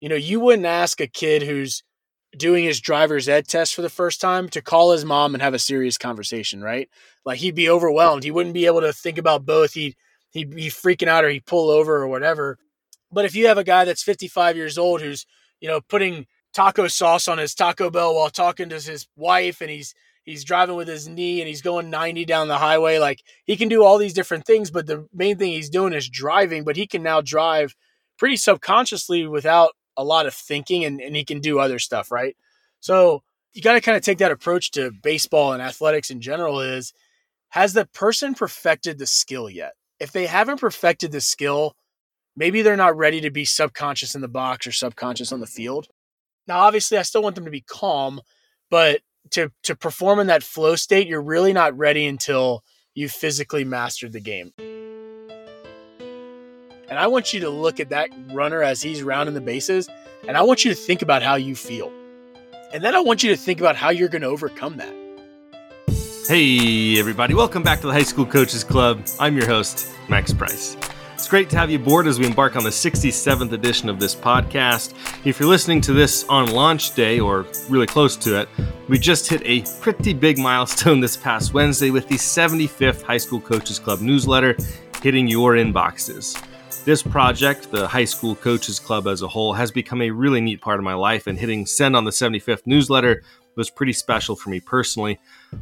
You know, you wouldn't ask a kid who's doing his driver's ed test for the first time to call his mom and have a serious conversation, right? Like he'd be overwhelmed. He wouldn't be able to think about both. He'd he'd be freaking out or he'd pull over or whatever. But if you have a guy that's 55 years old who's, you know, putting taco sauce on his Taco Bell while talking to his wife and he's he's driving with his knee and he's going 90 down the highway, like he can do all these different things, but the main thing he's doing is driving, but he can now drive pretty subconsciously without a lot of thinking and, and he can do other stuff, right? So you got to kind of take that approach to baseball and athletics in general is has the person perfected the skill yet? If they haven't perfected the skill, maybe they're not ready to be subconscious in the box or subconscious on the field. Now, obviously, I still want them to be calm, but to to perform in that flow state, you're really not ready until you physically mastered the game. And I want you to look at that runner as he's rounding the bases, and I want you to think about how you feel. And then I want you to think about how you're going to overcome that. Hey, everybody, welcome back to the High School Coaches Club. I'm your host, Max Price. It's great to have you aboard as we embark on the 67th edition of this podcast. If you're listening to this on launch day or really close to it, we just hit a pretty big milestone this past Wednesday with the 75th High School Coaches Club newsletter hitting your inboxes. This project, the High School Coaches Club as a whole, has become a really neat part of my life, and hitting send on the 75th newsletter was pretty special for me personally.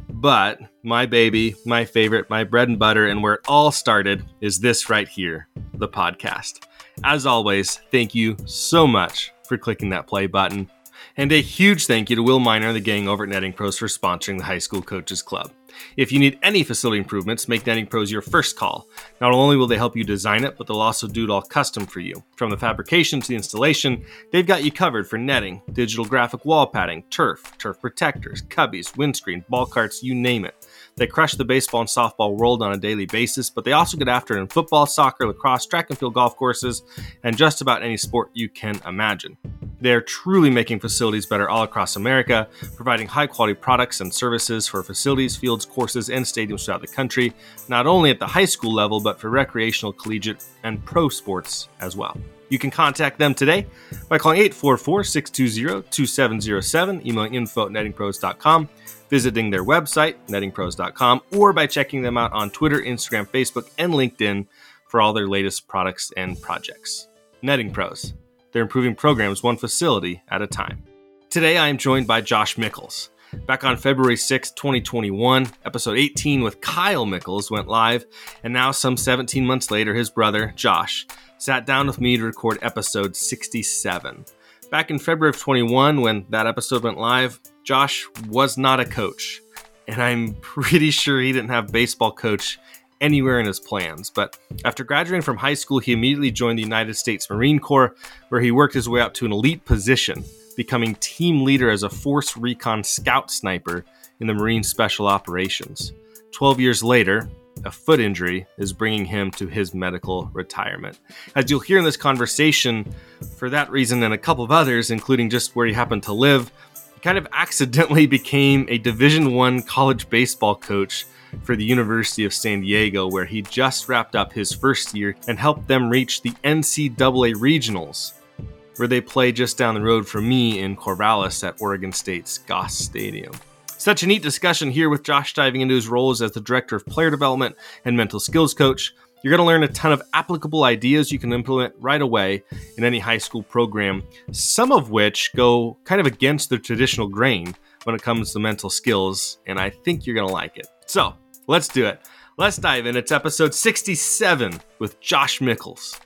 But my baby, my favorite, my bread and butter, and where it all started is this right here the podcast. As always, thank you so much for clicking that play button. And a huge thank you to Will Miner and the gang over at Netting Pros for sponsoring the High School Coaches Club. If you need any facility improvements, make Netting Pros your first call. Not only will they help you design it, but they'll also do it all custom for you. From the fabrication to the installation, they've got you covered for netting, digital graphic wall padding, turf, turf protectors, cubbies, windscreen, ball carts, you name it. They crush the baseball and softball world on a daily basis, but they also get after it in football, soccer, lacrosse, track and field golf courses, and just about any sport you can imagine. They are truly making facilities better all across America, providing high quality products and services for facilities, fields, courses, and stadiums throughout the country, not only at the high school level, but for recreational, collegiate, and pro sports as well. You can contact them today by calling 844 620 2707, emailing info at nettingpros.com, visiting their website, nettingpros.com, or by checking them out on Twitter, Instagram, Facebook, and LinkedIn for all their latest products and projects. Netting Pros. They're improving programs one facility at a time. Today I am joined by Josh Mickles. Back on February 6, 2021, episode 18 with Kyle Mickles went live, and now, some 17 months later, his brother, Josh, sat down with me to record episode 67. Back in February of 21, when that episode went live, Josh was not a coach, and I'm pretty sure he didn't have baseball coach anywhere in his plans. But after graduating from high school, he immediately joined the United States Marine Corps, where he worked his way up to an elite position, becoming team leader as a Force Recon Scout sniper in the Marine Special Operations. 12 years later, a foot injury is bringing him to his medical retirement. As you'll hear in this conversation, for that reason and a couple of others, including just where he happened to live, he kind of accidentally became a Division One college baseball coach for the University of San Diego, where he just wrapped up his first year and helped them reach the NCAA regionals, where they play just down the road from me in Corvallis at Oregon State's Goss Stadium. Such a neat discussion here with Josh diving into his roles as the Director of Player Development and Mental Skills Coach. You're going to learn a ton of applicable ideas you can implement right away in any high school program, some of which go kind of against the traditional grain when it comes to mental skills, and I think you're going to like it. So, Let's do it. Let's dive in. It's episode 67 with Josh Mickles.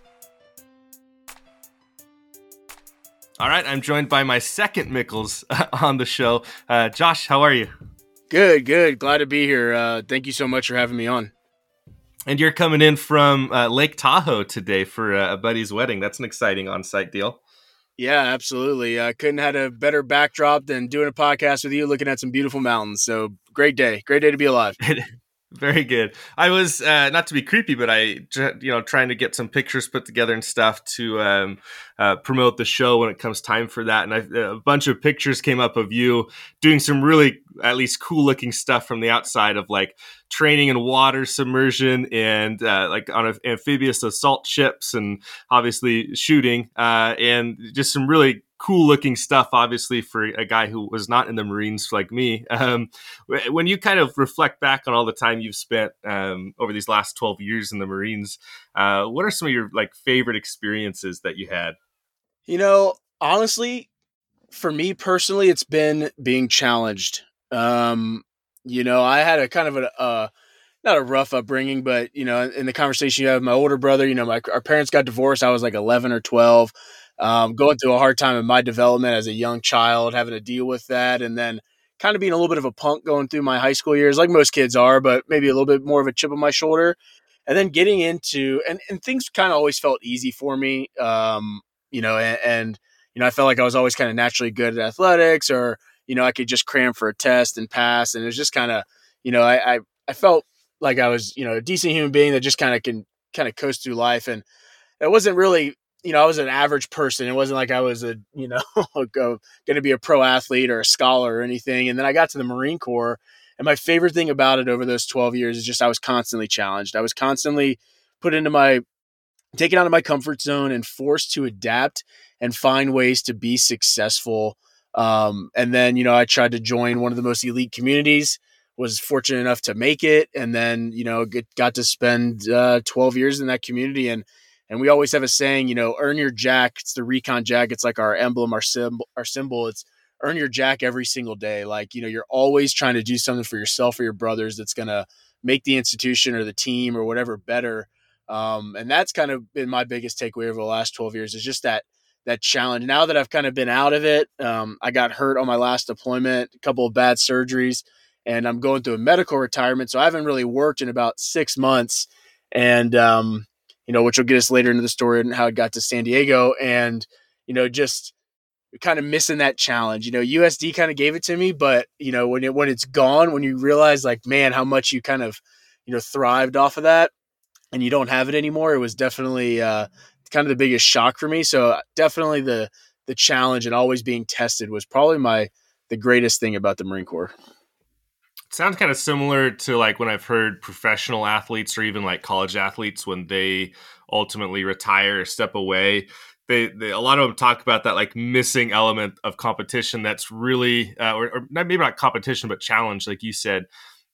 All right, I'm joined by my second Mickles on the show. Uh, Josh, how are you? Good, good. Glad to be here. Uh, thank you so much for having me on. And you're coming in from uh, Lake Tahoe today for a buddy's wedding. That's an exciting on site deal. Yeah, absolutely. I couldn't have had a better backdrop than doing a podcast with you, looking at some beautiful mountains. So great day. Great day to be alive. Very good. I was uh, not to be creepy, but I, you know, trying to get some pictures put together and stuff to um, uh, promote the show when it comes time for that. And I, a bunch of pictures came up of you doing some really at least cool looking stuff from the outside of like training in water submersion and uh, like on amphibious assault ships and obviously shooting uh, and just some really cool looking stuff obviously for a guy who was not in the marines like me um, when you kind of reflect back on all the time you've spent um, over these last 12 years in the marines uh, what are some of your like favorite experiences that you had you know honestly for me personally, it's been being challenged. Um, you know, I had a kind of a, uh, not a rough upbringing, but you know, in the conversation you have, my older brother, you know, my our parents got divorced. I was like eleven or twelve, um, going through a hard time in my development as a young child, having to deal with that, and then kind of being a little bit of a punk going through my high school years, like most kids are, but maybe a little bit more of a chip on my shoulder. And then getting into and, and things kind of always felt easy for me. Um, you know, and, and you know, I felt like I was always kind of naturally good at athletics or, you know, I could just cram for a test and pass. And it was just kind of, you know, I, I, I, felt like I was, you know, a decent human being that just kind of can kind of coast through life. And it wasn't really, you know, I was an average person. It wasn't like I was a, you know, going to be a pro athlete or a scholar or anything. And then I got to the Marine Corps. And my favorite thing about it over those 12 years is just I was constantly challenged. I was constantly put into my, taken out of my comfort zone and forced to adapt and find ways to be successful. Um, and then, you know, I tried to join one of the most elite communities, was fortunate enough to make it, and then, you know, get, got to spend uh, 12 years in that community. And and we always have a saying, you know, earn your jack. It's the recon jack. It's like our emblem, our symbol, our symbol. It's earn your jack every single day. Like, you know, you're always trying to do something for yourself or your brothers that's going to make the institution or the team or whatever better. Um, and that's kind of been my biggest takeaway over the last 12 years is just that that challenge. Now that I've kind of been out of it, um, I got hurt on my last deployment, a couple of bad surgeries, and I'm going through a medical retirement. So I haven't really worked in about six months, and um, you know, which will get us later into the story and how it got to San Diego, and you know, just kind of missing that challenge. You know, USD kind of gave it to me, but you know, when it when it's gone, when you realize like, man, how much you kind of you know thrived off of that, and you don't have it anymore, it was definitely uh, kind of the biggest shock for me. So uh, definitely the the challenge and always being tested was probably my the greatest thing about the Marine Corps. It sounds kind of similar to like when I've heard professional athletes or even like college athletes when they ultimately retire or step away. They, they, a lot of them talk about that like missing element of competition that's really uh, or, or, maybe not competition but challenge like you said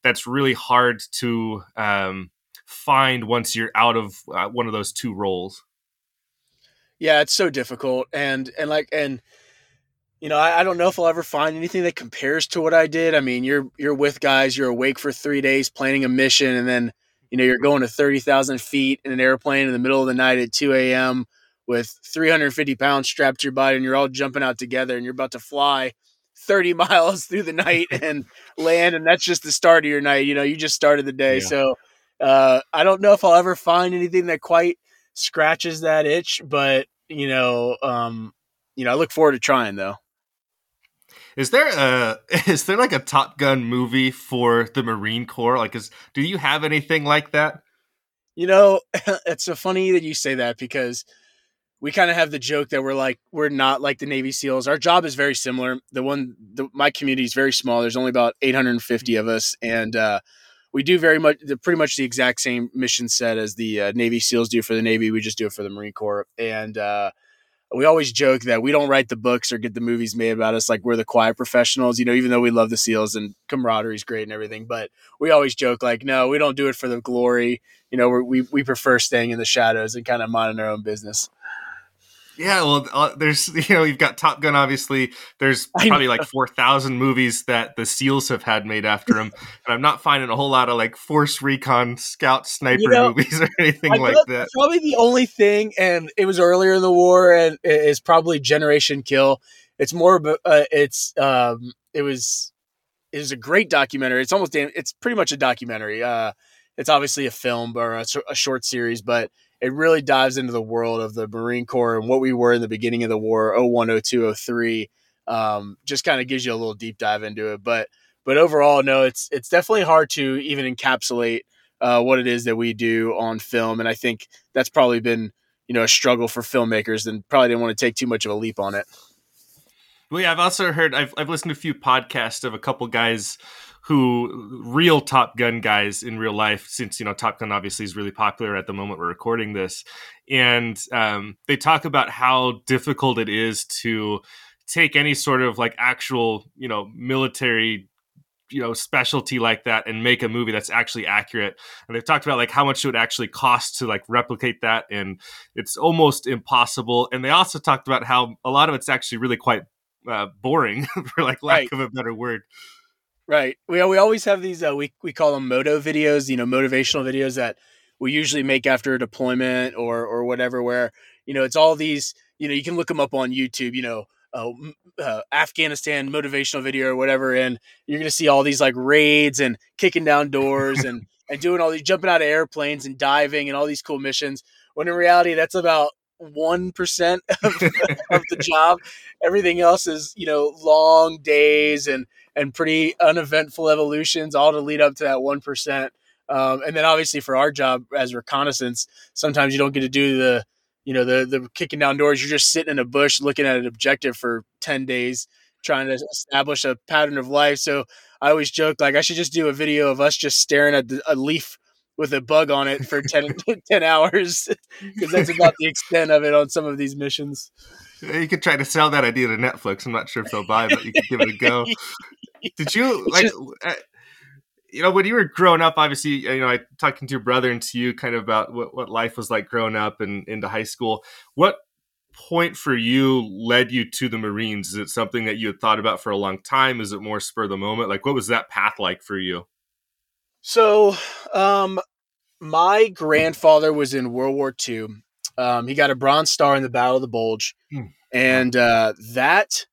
that's really hard to um, find once you're out of uh, one of those two roles yeah, it's so difficult, and and like and you know, I, I, don't know if I'll ever find anything that compares to what I did. I mean, you're you're with guys, you're awake for three days planning a mission, and then you know you're going to thirty thousand feet in an airplane in the middle of the night at two a.m. with three hundred fifty pounds strapped to your body, and you're all jumping out together, and you're about to fly. 30 miles through the night and land and that's just the start of your night you know you just started the day yeah. so uh, i don't know if i'll ever find anything that quite scratches that itch, but you know, um, you know, I look forward to trying though. Is there a is there like a Top Gun movie for the Marine Corps? Like, is do you have anything like that? You know, it's so funny that you say that because we kind of have the joke that we're like we're not like the Navy SEALs. Our job is very similar. The one, the, my community is very small. There's only about 850 of us, and uh, we do very much the pretty much the exact same mission set as the uh, Navy SEALs do for the Navy. We just do it for the Marine Corps, and uh, we always joke that we don't write the books or get the movies made about us like we're the quiet professionals. You know, even though we love the SEALs and camaraderie is great and everything, but we always joke like, no, we don't do it for the glory. You know, we we prefer staying in the shadows and kind of minding our own business. Yeah, well, uh, there's you know you've got Top Gun. Obviously, there's probably like four thousand movies that the SEALs have had made after them, and I'm not finding a whole lot of like Force Recon Scout Sniper you know, movies or anything I like that. Probably the only thing, and it was earlier in the war, and is probably Generation Kill. It's more, of uh, it's um, it was it was a great documentary. It's almost it's pretty much a documentary. Uh, it's obviously a film or a, a short series, but it really dives into the world of the Marine Corps and what we were in the beginning of the war, 01, 02, 03. Um, just kind of gives you a little deep dive into it. But but overall, no, it's it's definitely hard to even encapsulate uh, what it is that we do on film, and I think that's probably been you know a struggle for filmmakers, and probably didn't want to take too much of a leap on it. Well, yeah, I've also heard I've I've listened to a few podcasts of a couple guys who real Top Gun guys in real life, since you know Top Gun obviously is really popular at the moment we're recording this, and um, they talk about how difficult it is to take any sort of like actual you know military you know specialty like that and make a movie that's actually accurate. And they've talked about like how much it would actually cost to like replicate that and it's almost impossible. And they also talked about how a lot of it's actually really quite uh, boring for like lack right. of a better word right we, we always have these uh, we, we call them moto videos you know motivational videos that we usually make after a deployment or or whatever where you know it's all these you know you can look them up on youtube you know uh, uh, Afghanistan motivational video or whatever, and you're gonna see all these like raids and kicking down doors and and doing all these jumping out of airplanes and diving and all these cool missions. When in reality, that's about one percent of, of the job. Everything else is you know long days and and pretty uneventful evolutions, all to lead up to that one percent. Um, and then obviously for our job as reconnaissance, sometimes you don't get to do the you know the the kicking down doors you're just sitting in a bush looking at an objective for 10 days trying to establish a pattern of life so i always joke like i should just do a video of us just staring at the, a leaf with a bug on it for 10, 10 hours because that's about the extent of it on some of these missions you could try to sell that idea to netflix i'm not sure if they'll buy but you could give it a go did you like uh, you know, when you were growing up, obviously, you know, I talking to your brother and to you kind of about what, what life was like growing up and into high school. What point for you led you to the Marines? Is it something that you had thought about for a long time? Is it more spur of the moment? Like, what was that path like for you? So, um, my grandfather was in World War II. Um, he got a Bronze Star in the Battle of the Bulge, hmm. and uh, that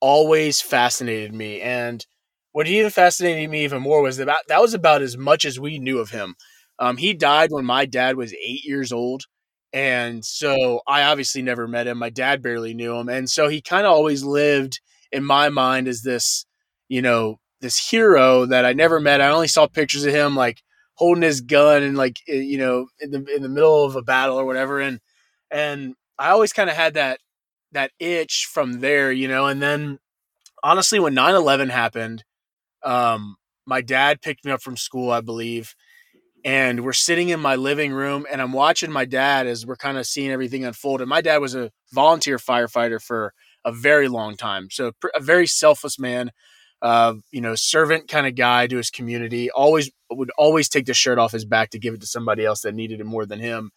always fascinated me. And what even fascinated me even more was about that was about as much as we knew of him. Um, he died when my dad was eight years old, and so I obviously never met him. My dad barely knew him, and so he kind of always lived in my mind as this, you know, this hero that I never met. I only saw pictures of him like holding his gun and like you know in the in the middle of a battle or whatever, and and I always kind of had that that itch from there, you know, and then honestly when 9-11 happened um, my dad picked me up from school, I believe, and we're sitting in my living room and I'm watching my dad as we're kind of seeing everything unfold. And my dad was a volunteer firefighter for a very long time, so a very selfless man. Uh, you know, servant kind of guy to his community. Always would always take the shirt off his back to give it to somebody else that needed it more than him.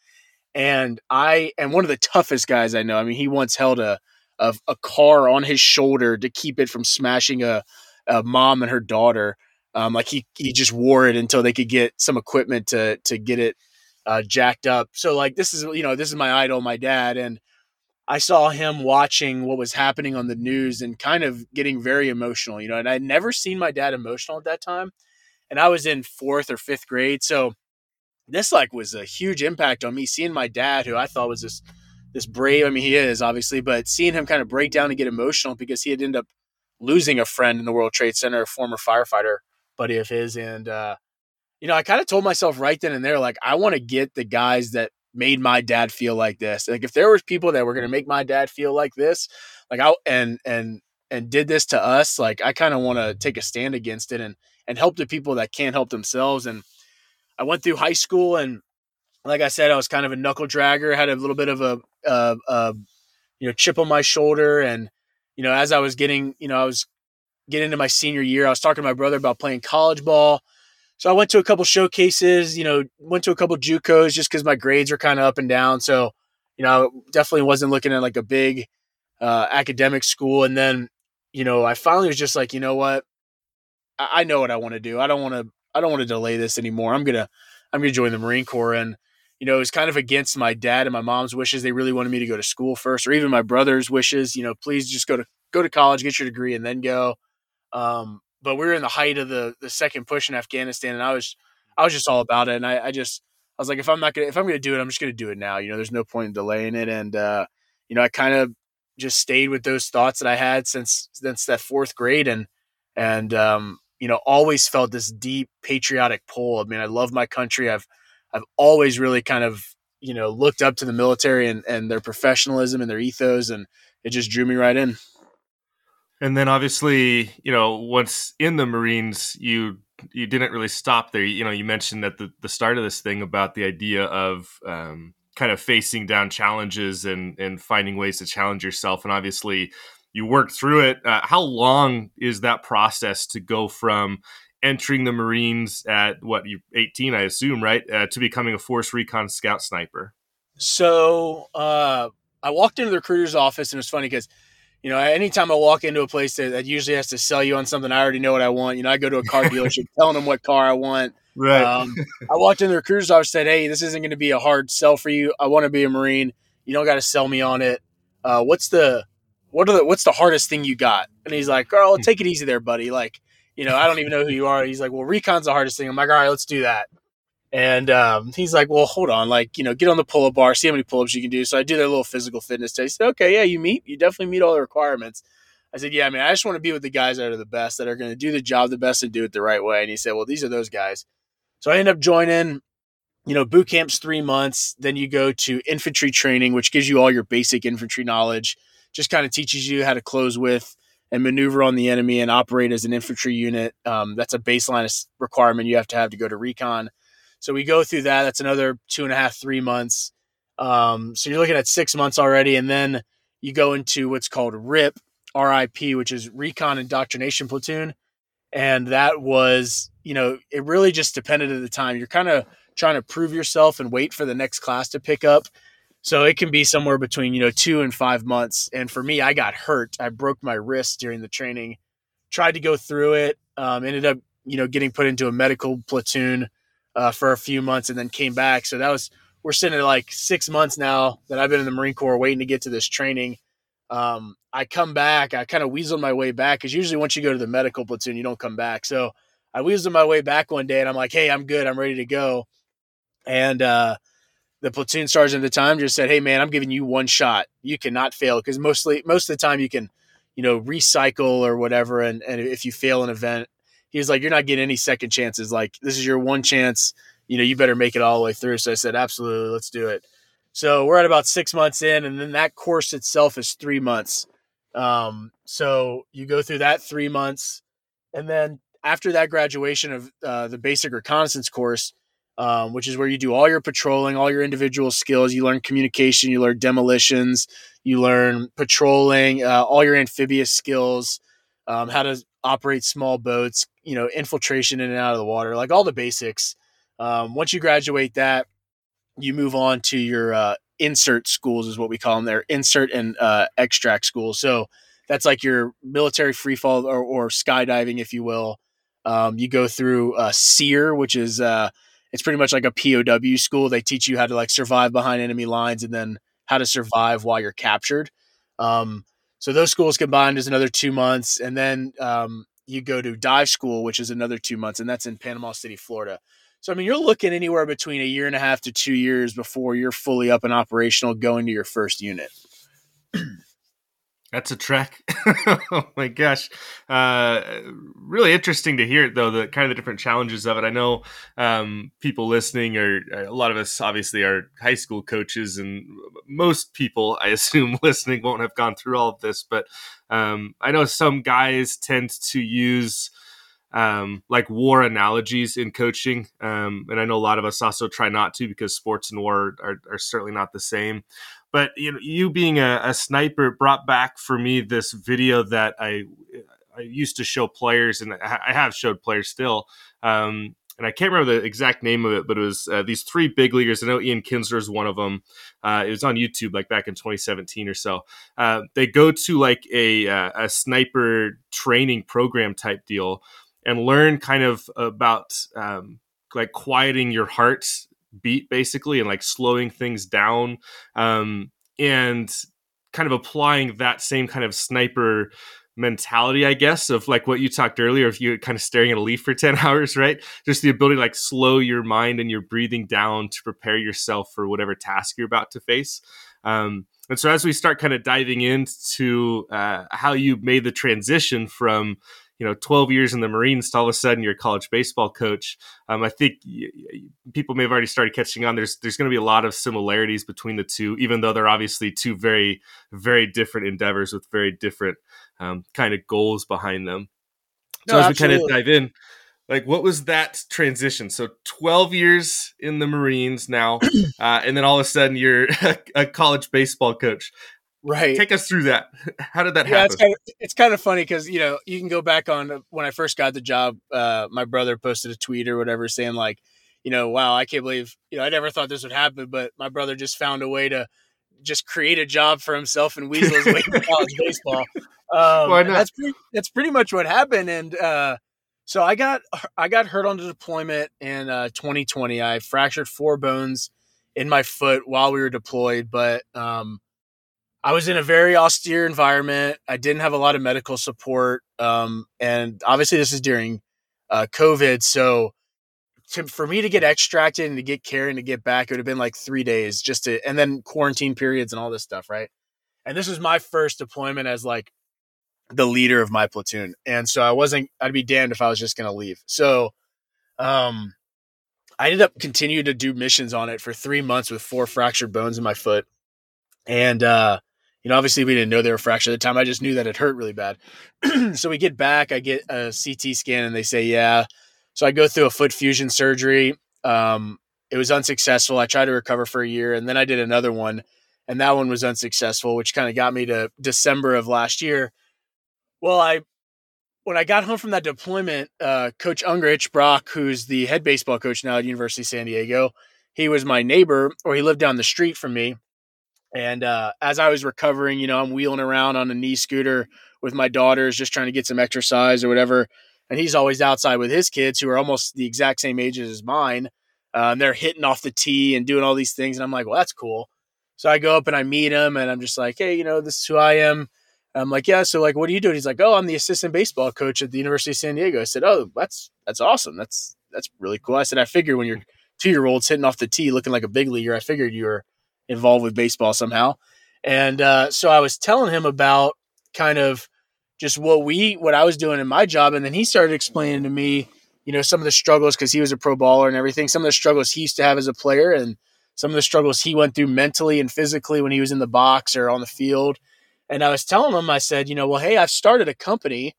And I am one of the toughest guys I know. I mean, he once held a a, a car on his shoulder to keep it from smashing a a mom and her daughter. Um, like he he just wore it until they could get some equipment to to get it uh, jacked up. So like this is you know this is my idol, my dad, and I saw him watching what was happening on the news and kind of getting very emotional. You know, and I'd never seen my dad emotional at that time, and I was in fourth or fifth grade, so this like was a huge impact on me seeing my dad, who I thought was this this brave. I mean, he is obviously, but seeing him kind of break down and get emotional because he had ended up losing a friend in the World Trade Center, a former firefighter buddy of his. And, uh, you know, I kind of told myself right then and there, like, I want to get the guys that made my dad feel like this. Like, if there was people that were going to make my dad feel like this, like, I, and, and, and did this to us, like, I kind of want to take a stand against it and, and help the people that can't help themselves. And I went through high school and, like I said, I was kind of a knuckle dragger, had a little bit of a, a, a you know, chip on my shoulder and, you know, as I was getting, you know, I was getting into my senior year, I was talking to my brother about playing college ball. So I went to a couple showcases, you know, went to a couple JUCOs just because my grades were kind of up and down. So, you know, I definitely wasn't looking at like a big uh, academic school. And then, you know, I finally was just like, you know what, I, I know what I want to do. I don't want to, I don't want to delay this anymore. I'm gonna, I'm gonna join the Marine Corps. And you know, it was kind of against my dad and my mom's wishes. They really wanted me to go to school first, or even my brother's wishes. You know, please just go to go to college, get your degree, and then go. Um, but we were in the height of the the second push in Afghanistan, and I was I was just all about it. And I, I just I was like, if I'm not gonna if I'm gonna do it, I'm just gonna do it now. You know, there's no point in delaying it. And uh, you know, I kind of just stayed with those thoughts that I had since since that fourth grade, and and um, you know, always felt this deep patriotic pull. I mean, I love my country. I've I've always really kind of you know looked up to the military and, and their professionalism and their ethos, and it just drew me right in. And then obviously, you know, once in the Marines, you you didn't really stop there. You know, you mentioned at the, the start of this thing about the idea of um, kind of facing down challenges and and finding ways to challenge yourself. And obviously, you worked through it. Uh, how long is that process to go from entering the Marines at what you 18, I assume, right, uh, to becoming a Force Recon Scout Sniper? So uh, I walked into the recruiter's office, and it was funny because you know, anytime I walk into a place that, that, usually has to sell you on something, I already know what I want. You know, I go to a car dealership telling them what car I want. Right. Um, I walked in the recruiter's office, said, "Hey, this isn't going to be a hard sell for you. I want to be a Marine. You don't got to sell me on it. Uh, what's the what are the what's the hardest thing you got?" And he's like, "Girl, take it easy there, buddy. Like, you know, I don't even know who you are." He's like, "Well, recon's the hardest thing." I'm like, "All right, let's do that." And um, he's like, well, hold on, like, you know, get on the pull up bar, see how many pull ups you can do. So I do their little physical fitness test. Said, okay, yeah, you meet, you definitely meet all the requirements. I said, yeah, I mean, I just want to be with the guys that are the best, that are going to do the job the best and do it the right way. And he said, well, these are those guys. So I end up joining, you know, boot camp's three months. Then you go to infantry training, which gives you all your basic infantry knowledge, just kind of teaches you how to close with and maneuver on the enemy and operate as an infantry unit. Um, that's a baseline requirement you have to have to go to recon. So we go through that. That's another two and a half, three months. Um, so you're looking at six months already. And then you go into what's called RIP, RIP, which is Recon Indoctrination Platoon. And that was, you know, it really just depended at the time. You're kind of trying to prove yourself and wait for the next class to pick up. So it can be somewhere between, you know, two and five months. And for me, I got hurt. I broke my wrist during the training, tried to go through it, um, ended up, you know, getting put into a medical platoon uh, for a few months and then came back. So that was we're sitting at like six months now that I've been in the Marine Corps waiting to get to this training. Um, I come back, I kind of weaseled my way back because usually once you go to the medical platoon, you don't come back. So I weaseled my way back one day and I'm like, hey, I'm good, I'm ready to go. And uh, the platoon sergeant at the time just said, hey man, I'm giving you one shot. You cannot fail because mostly most of the time you can, you know, recycle or whatever. And, and if you fail an event, he was like, "You're not getting any second chances. Like this is your one chance. You know, you better make it all the way through." So I said, "Absolutely, let's do it." So we're at about six months in, and then that course itself is three months. Um, so you go through that three months, and then after that graduation of uh, the basic reconnaissance course, um, which is where you do all your patrolling, all your individual skills. You learn communication, you learn demolitions, you learn patrolling, uh, all your amphibious skills, um, how to operate small boats, you know, infiltration in and out of the water, like all the basics. Um, once you graduate that, you move on to your uh, insert schools, is what we call them there, insert and uh, extract schools. So that's like your military free fall or, or skydiving, if you will. Um, you go through uh, SERE, which is uh, it's pretty much like a POW school. They teach you how to like survive behind enemy lines and then how to survive while you're captured. Um, so those schools combined is another two months, and then um, you go to dive school, which is another two months, and that's in Panama City, Florida. So I mean, you're looking anywhere between a year and a half to two years before you're fully up and operational, going to your first unit. That's a trek. oh my gosh. Uh, really interesting to hear, it, though, the kind of the different challenges of it. I know um, people listening are a lot of us obviously are high school coaches, and most people, I assume, listening won't have gone through all of this. But um, I know some guys tend to use um, like war analogies in coaching. Um, and I know a lot of us also try not to because sports and war are, are certainly not the same but you know you being a, a, sniper brought back for me this video that i i used to show players and i have showed players still um, and I can't remember the exact name of it, but it was uh, these three big leaguers. I know Ian Kinsler is one of them. Uh, it was on YouTube, like back in 2017 or so. Uh, they go to like a, uh, a sniper training program type deal and learn kind of about um, like quieting your heart beat basically and like slowing things down um, and kind of applying that same kind of sniper mentality, I guess, of like what you talked earlier, if you're kind of staring at a leaf for 10 hours, right? Just the ability to like slow your mind and your breathing down to prepare yourself for whatever task you're about to face. Um, and so as we start kind of diving into uh, how you made the transition from you know 12 years in the marines to all of a sudden you're a college baseball coach. Um, i think y- y- people may have already started catching on. There's there's going to be a lot of similarities between the two even though they're obviously two very very different endeavors with very different um, kind of goals behind them. So No, as we kind of dive in like what was that transition? So 12 years in the marines now uh, and then all of a sudden you're a college baseball coach right. take us through that how did that yeah, happen it's kind of it's kind of funny because you know you can go back on uh, when I first got the job. Uh, my brother posted a tweet or whatever saying like, you know, wow, I can't believe you know I never thought this would happen, but my brother just found a way to just create a job for himself and weasel his way to college baseball. Um, Why not? That's pretty, that's pretty much what happened. And uh, so I got I got hurt on the deployment in uh, 2020. I fractured four bones in my foot while we were deployed, but um, I was in a very austere environment. I didn't have a lot of medical support, um, and obviously this is during uh, COVID. So to, for me to get extracted and to get care and to get back, it would have been like three days just to, and then quarantine periods and all this stuff, right? And this was my first deployment as like the leader of my platoon, and so I wasn't. I'd be damned if I was just going to leave. So, um, I ended up continuing to do missions on it for three months with four fractured bones in my foot, and uh, you know, obviously we didn't know they were fractured at the time. I just knew that it hurt really bad. so we get back, I get a CT scan, and they say, yeah. So I go through a foot fusion surgery. Um, it was unsuccessful. I tried to recover for a year, and then I did another one, and that one was unsuccessful, which kind of got me to December of last year. Well, I when I got home from that deployment, uh, Coach Ungricht Brock, who's the head baseball coach now at University of San Diego, he was my neighbor, or he lived down the street from me. And uh, as I was recovering, you know, I'm wheeling around on a knee scooter with my daughters, just trying to get some exercise or whatever. And he's always outside with his kids, who are almost the exact same ages as mine. Uh, and they're hitting off the tee and doing all these things. And I'm like, well, that's cool. So I go up and I meet him, and I'm just like, hey, you know, this is who I am. I'm like, yeah. So like, what are you doing? He's like, oh, I'm the assistant baseball coach at the University of San Diego. I said, oh, that's that's awesome. That's that's really cool. I said, I figured when you're two year olds hitting off the tee, looking like a big leaguer, I figured you were involved with baseball somehow. And uh, so I was telling him about kind of just what we what I was doing in my job, and then he started explaining to me, you know, some of the struggles because he was a pro baller and everything. Some of the struggles he used to have as a player, and some of the struggles he went through mentally and physically when he was in the box or on the field. And I was telling him, I said, you know, well, hey, I've started a company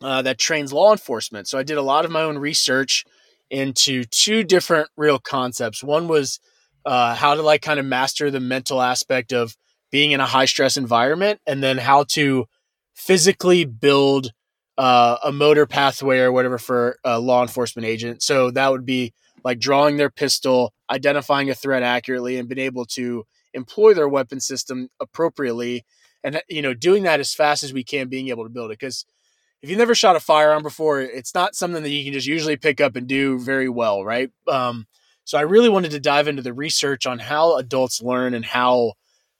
uh, that trains law enforcement. So I did a lot of my own research into two different real concepts. One was uh, how to like kind of master the mental aspect of being in a high stress environment, and then how to physically build uh, a motor pathway or whatever for a law enforcement agent. So that would be like drawing their pistol, identifying a threat accurately, and being able to employ their weapon system appropriately, and you know doing that as fast as we can, being able to build it because if you've never shot a firearm before, it's not something that you can just usually pick up and do very well, right? Um, so I really wanted to dive into the research on how adults learn and how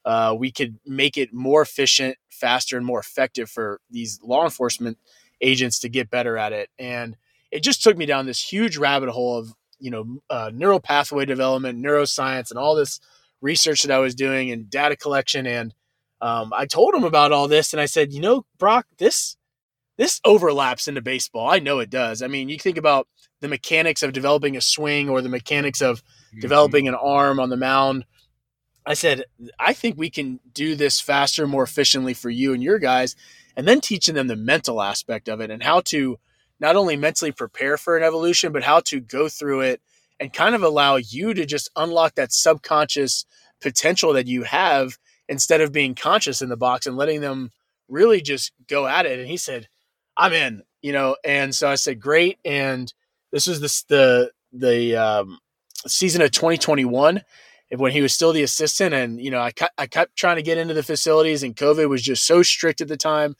uh, we could make it more efficient, faster, and more effective for these law enforcement agents to get better at it. And it just took me down this huge rabbit hole of you know uh, neural pathway development, neuroscience, and all this research that I was doing and data collection. And um, I told him about all this, and I said, you know, Brock, this this overlaps into baseball. I know it does. I mean, you think about the mechanics of developing a swing or the mechanics of Mm-hmm. developing an arm on the mound. I said, I think we can do this faster, more efficiently for you and your guys, and then teaching them the mental aspect of it and how to not only mentally prepare for an evolution, but how to go through it and kind of allow you to just unlock that subconscious potential that you have instead of being conscious in the box and letting them really just go at it. And he said, I'm in, you know, and so I said, great. And this was the, the, the, um, season of 2021 when he was still the assistant and you know I, cu- I kept trying to get into the facilities and covid was just so strict at the time.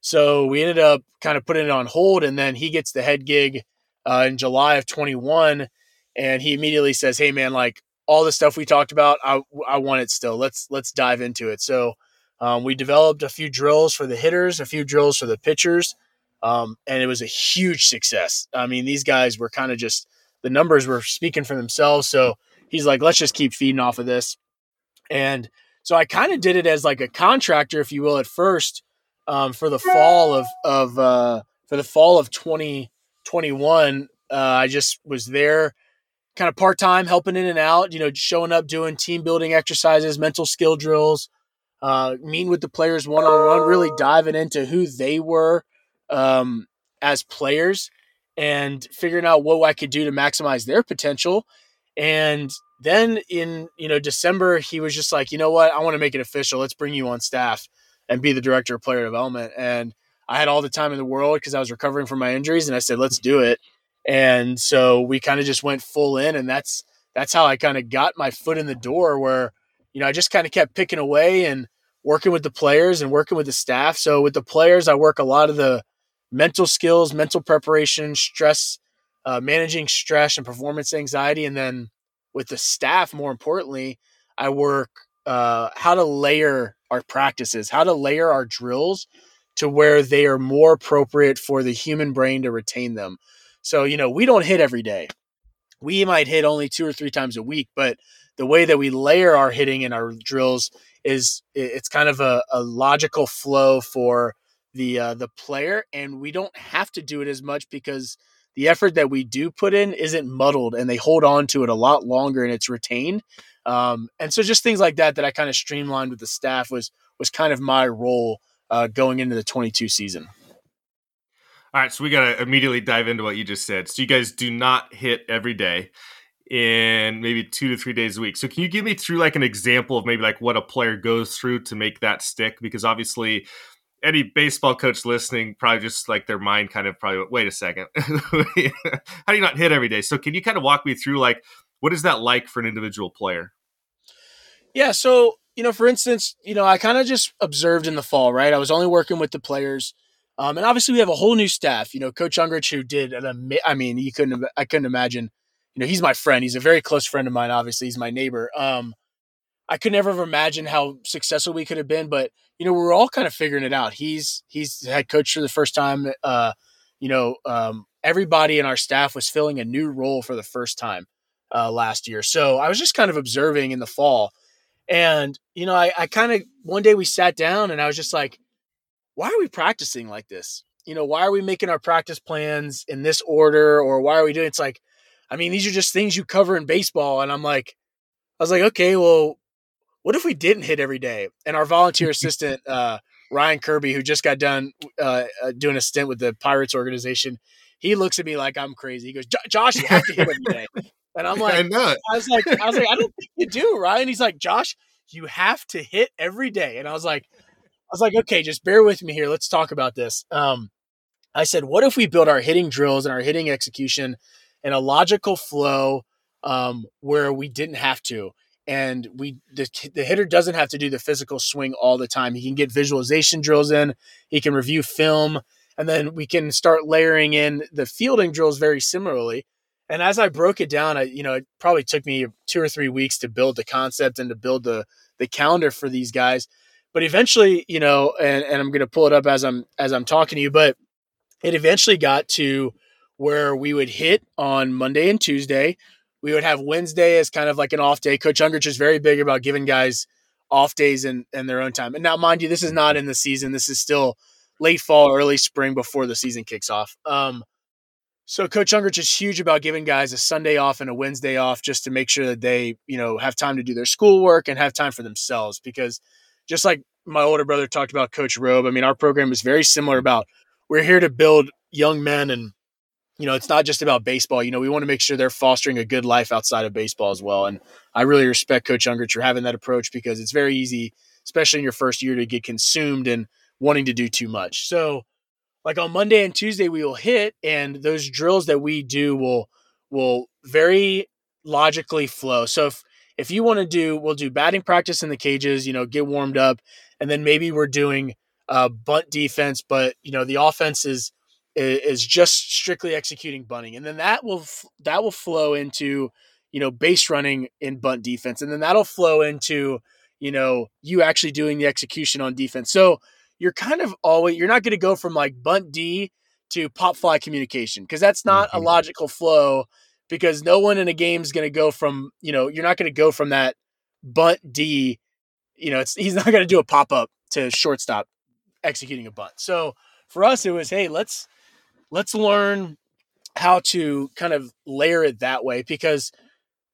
So we ended up kind of putting it on hold and then he gets the head gig uh, in july of 21 and he immediately says hey man like all the stuff we talked about i, I want it still. Let's let's dive into it. So um, we developed a few drills for the hitters a few drills for the pitchers um, and it was a huge success i mean these guys were kind of just the numbers were speaking for themselves. So he's like, let's just keep feeding off of this. And so I kind of did it as like a contractor, if you will, at first um, for the fall of, of uh, for the fall of 2021, uh, I just was there kind of part time, helping in and out, you know, showing up, doing team building exercises, mental skill drills, uh, meeting with the players one on one, really diving into who they were um, as players and figuring out what I could do to maximize their potential. And then in you know December, he was just like, you know what, I want to make it official. Let's bring you on staff and be the director of player development. And I had all the time in the world because I was recovering from my injuries, and I said, let's do it. And so we kind of just went full in, and that's that's how I kind of got my foot in the door. Where you know I just kind of kept picking away and working with the players and working with the staff. So with the players, I work a lot of the mental skills, mental preparation, stress, uh, managing stress and performance anxiety, and then with the staff, more importantly, I work uh, how to layer our practices, how to layer our drills to where they are more appropriate for the human brain to retain them. So, you know, we don't hit every day. We might hit only two or three times a week, but the way that we layer our hitting and our drills is it's kind of a, a logical flow for the uh, the player, and we don't have to do it as much because the effort that we do put in isn't muddled, and they hold on to it a lot longer, and it's retained. Um, and so just things like that that I kind of streamlined with the staff was was kind of my role uh, going into the 22 season. All right, so we got to immediately dive into what you just said. So you guys do not hit every day in maybe two to three days a week. So can you give me through like an example of maybe like what a player goes through to make that stick? Because obviously any baseball coach listening probably just like their mind kind of probably wait a second. How do you not hit every day? So can you kind of walk me through like what is that like for an individual player? Yeah so you know for instance you know i kind of just observed in the fall right? I was only working with the players um, and obviously we have a whole new staff. You know coach Ungricht who did an ama- i mean you couldn't i couldn't imagine you know he's my friend. He's a very close friend of mine obviously. He's my neighbor. Um, I could never have imagined how successful we could have been, but you know, we're all kind of figuring it out. He's he's head coach for the first time. Uh, you know, um, everybody in our staff was filling a new role for the first time uh, last year. So I was just kind of observing in the fall, and you know, I, I kind of one day we sat down and I was just like, why are we practicing like this? You know, why are we making our practice plans in this order, or why are we doing? It's like, I mean, these are just things you cover in baseball, and I'm like, I was like, okay, well, what if we didn't hit every day? And our volunteer assistant, uh, Ryan Kirby, who just got done uh, uh, doing a stint with the Pirates organization, he looks at me like I'm crazy. He goes, "Josh, you have to hit every day." And I'm like, I, know. I was like, I was like, I don't think you do, Ryan. He's like, Josh, you have to hit every day. And I was like, I was like, okay, just bear with me here. Let's talk about this. Um, I said, what if we build our hitting drills and our hitting execution in a logical flow um, where we didn't have to? And we the, the hitter doesn't have to do the physical swing all the time. He can get visualization drills in, he can review film, and then we can start layering in the fielding drills very similarly. And as I broke it down, I you know it probably took me two or three weeks to build the concept and to build the the calendar for these guys. But eventually, you know, and, and I'm to pull it up as I'm as I'm talking to you, but it eventually got to where we would hit on Monday and Tuesday we would have Wednesday as kind of like an off day. Coach Ungricht is very big about giving guys off days and, in their own time. And now, mind you, this is not in the season. This is still late fall, early spring before the season kicks off. Um, so Coach Ungricht is huge about giving guys a Sunday off and a Wednesday off just to make sure that they, you know, have time to do their schoolwork and have time for themselves. Because just like my older brother talked about Coach Robe, I mean, our program is very similar about we're here to build young men and you know, it's not just about baseball. You know, we want to make sure they're fostering a good life outside of baseball as well. And I really respect Coach Ungricht for having that approach because it's very easy, especially in your first year, to get consumed and wanting to do too much. So, like on Monday and Tuesday, we will hit, and those drills that we do will will very logically flow. So if if you want to do, we'll do batting practice in the cages. You know, get warmed up, and then maybe we're doing uh, bunt defense, but you know the offense is is just strictly executing bunting, and then that will that will flow into you know base running in bunt defense, and then that'll flow into you know you actually doing the execution on defense. So you're kind of always you're not going to go from like bunt D to pop fly communication because that's not mm-hmm. a logical flow because no one in a game is going to go from you know you're not going to go from that bunt D you know it's he's not going to do a pop up to shortstop executing a bunt. So for us it was hey let's let's learn how to kind of layer it that way because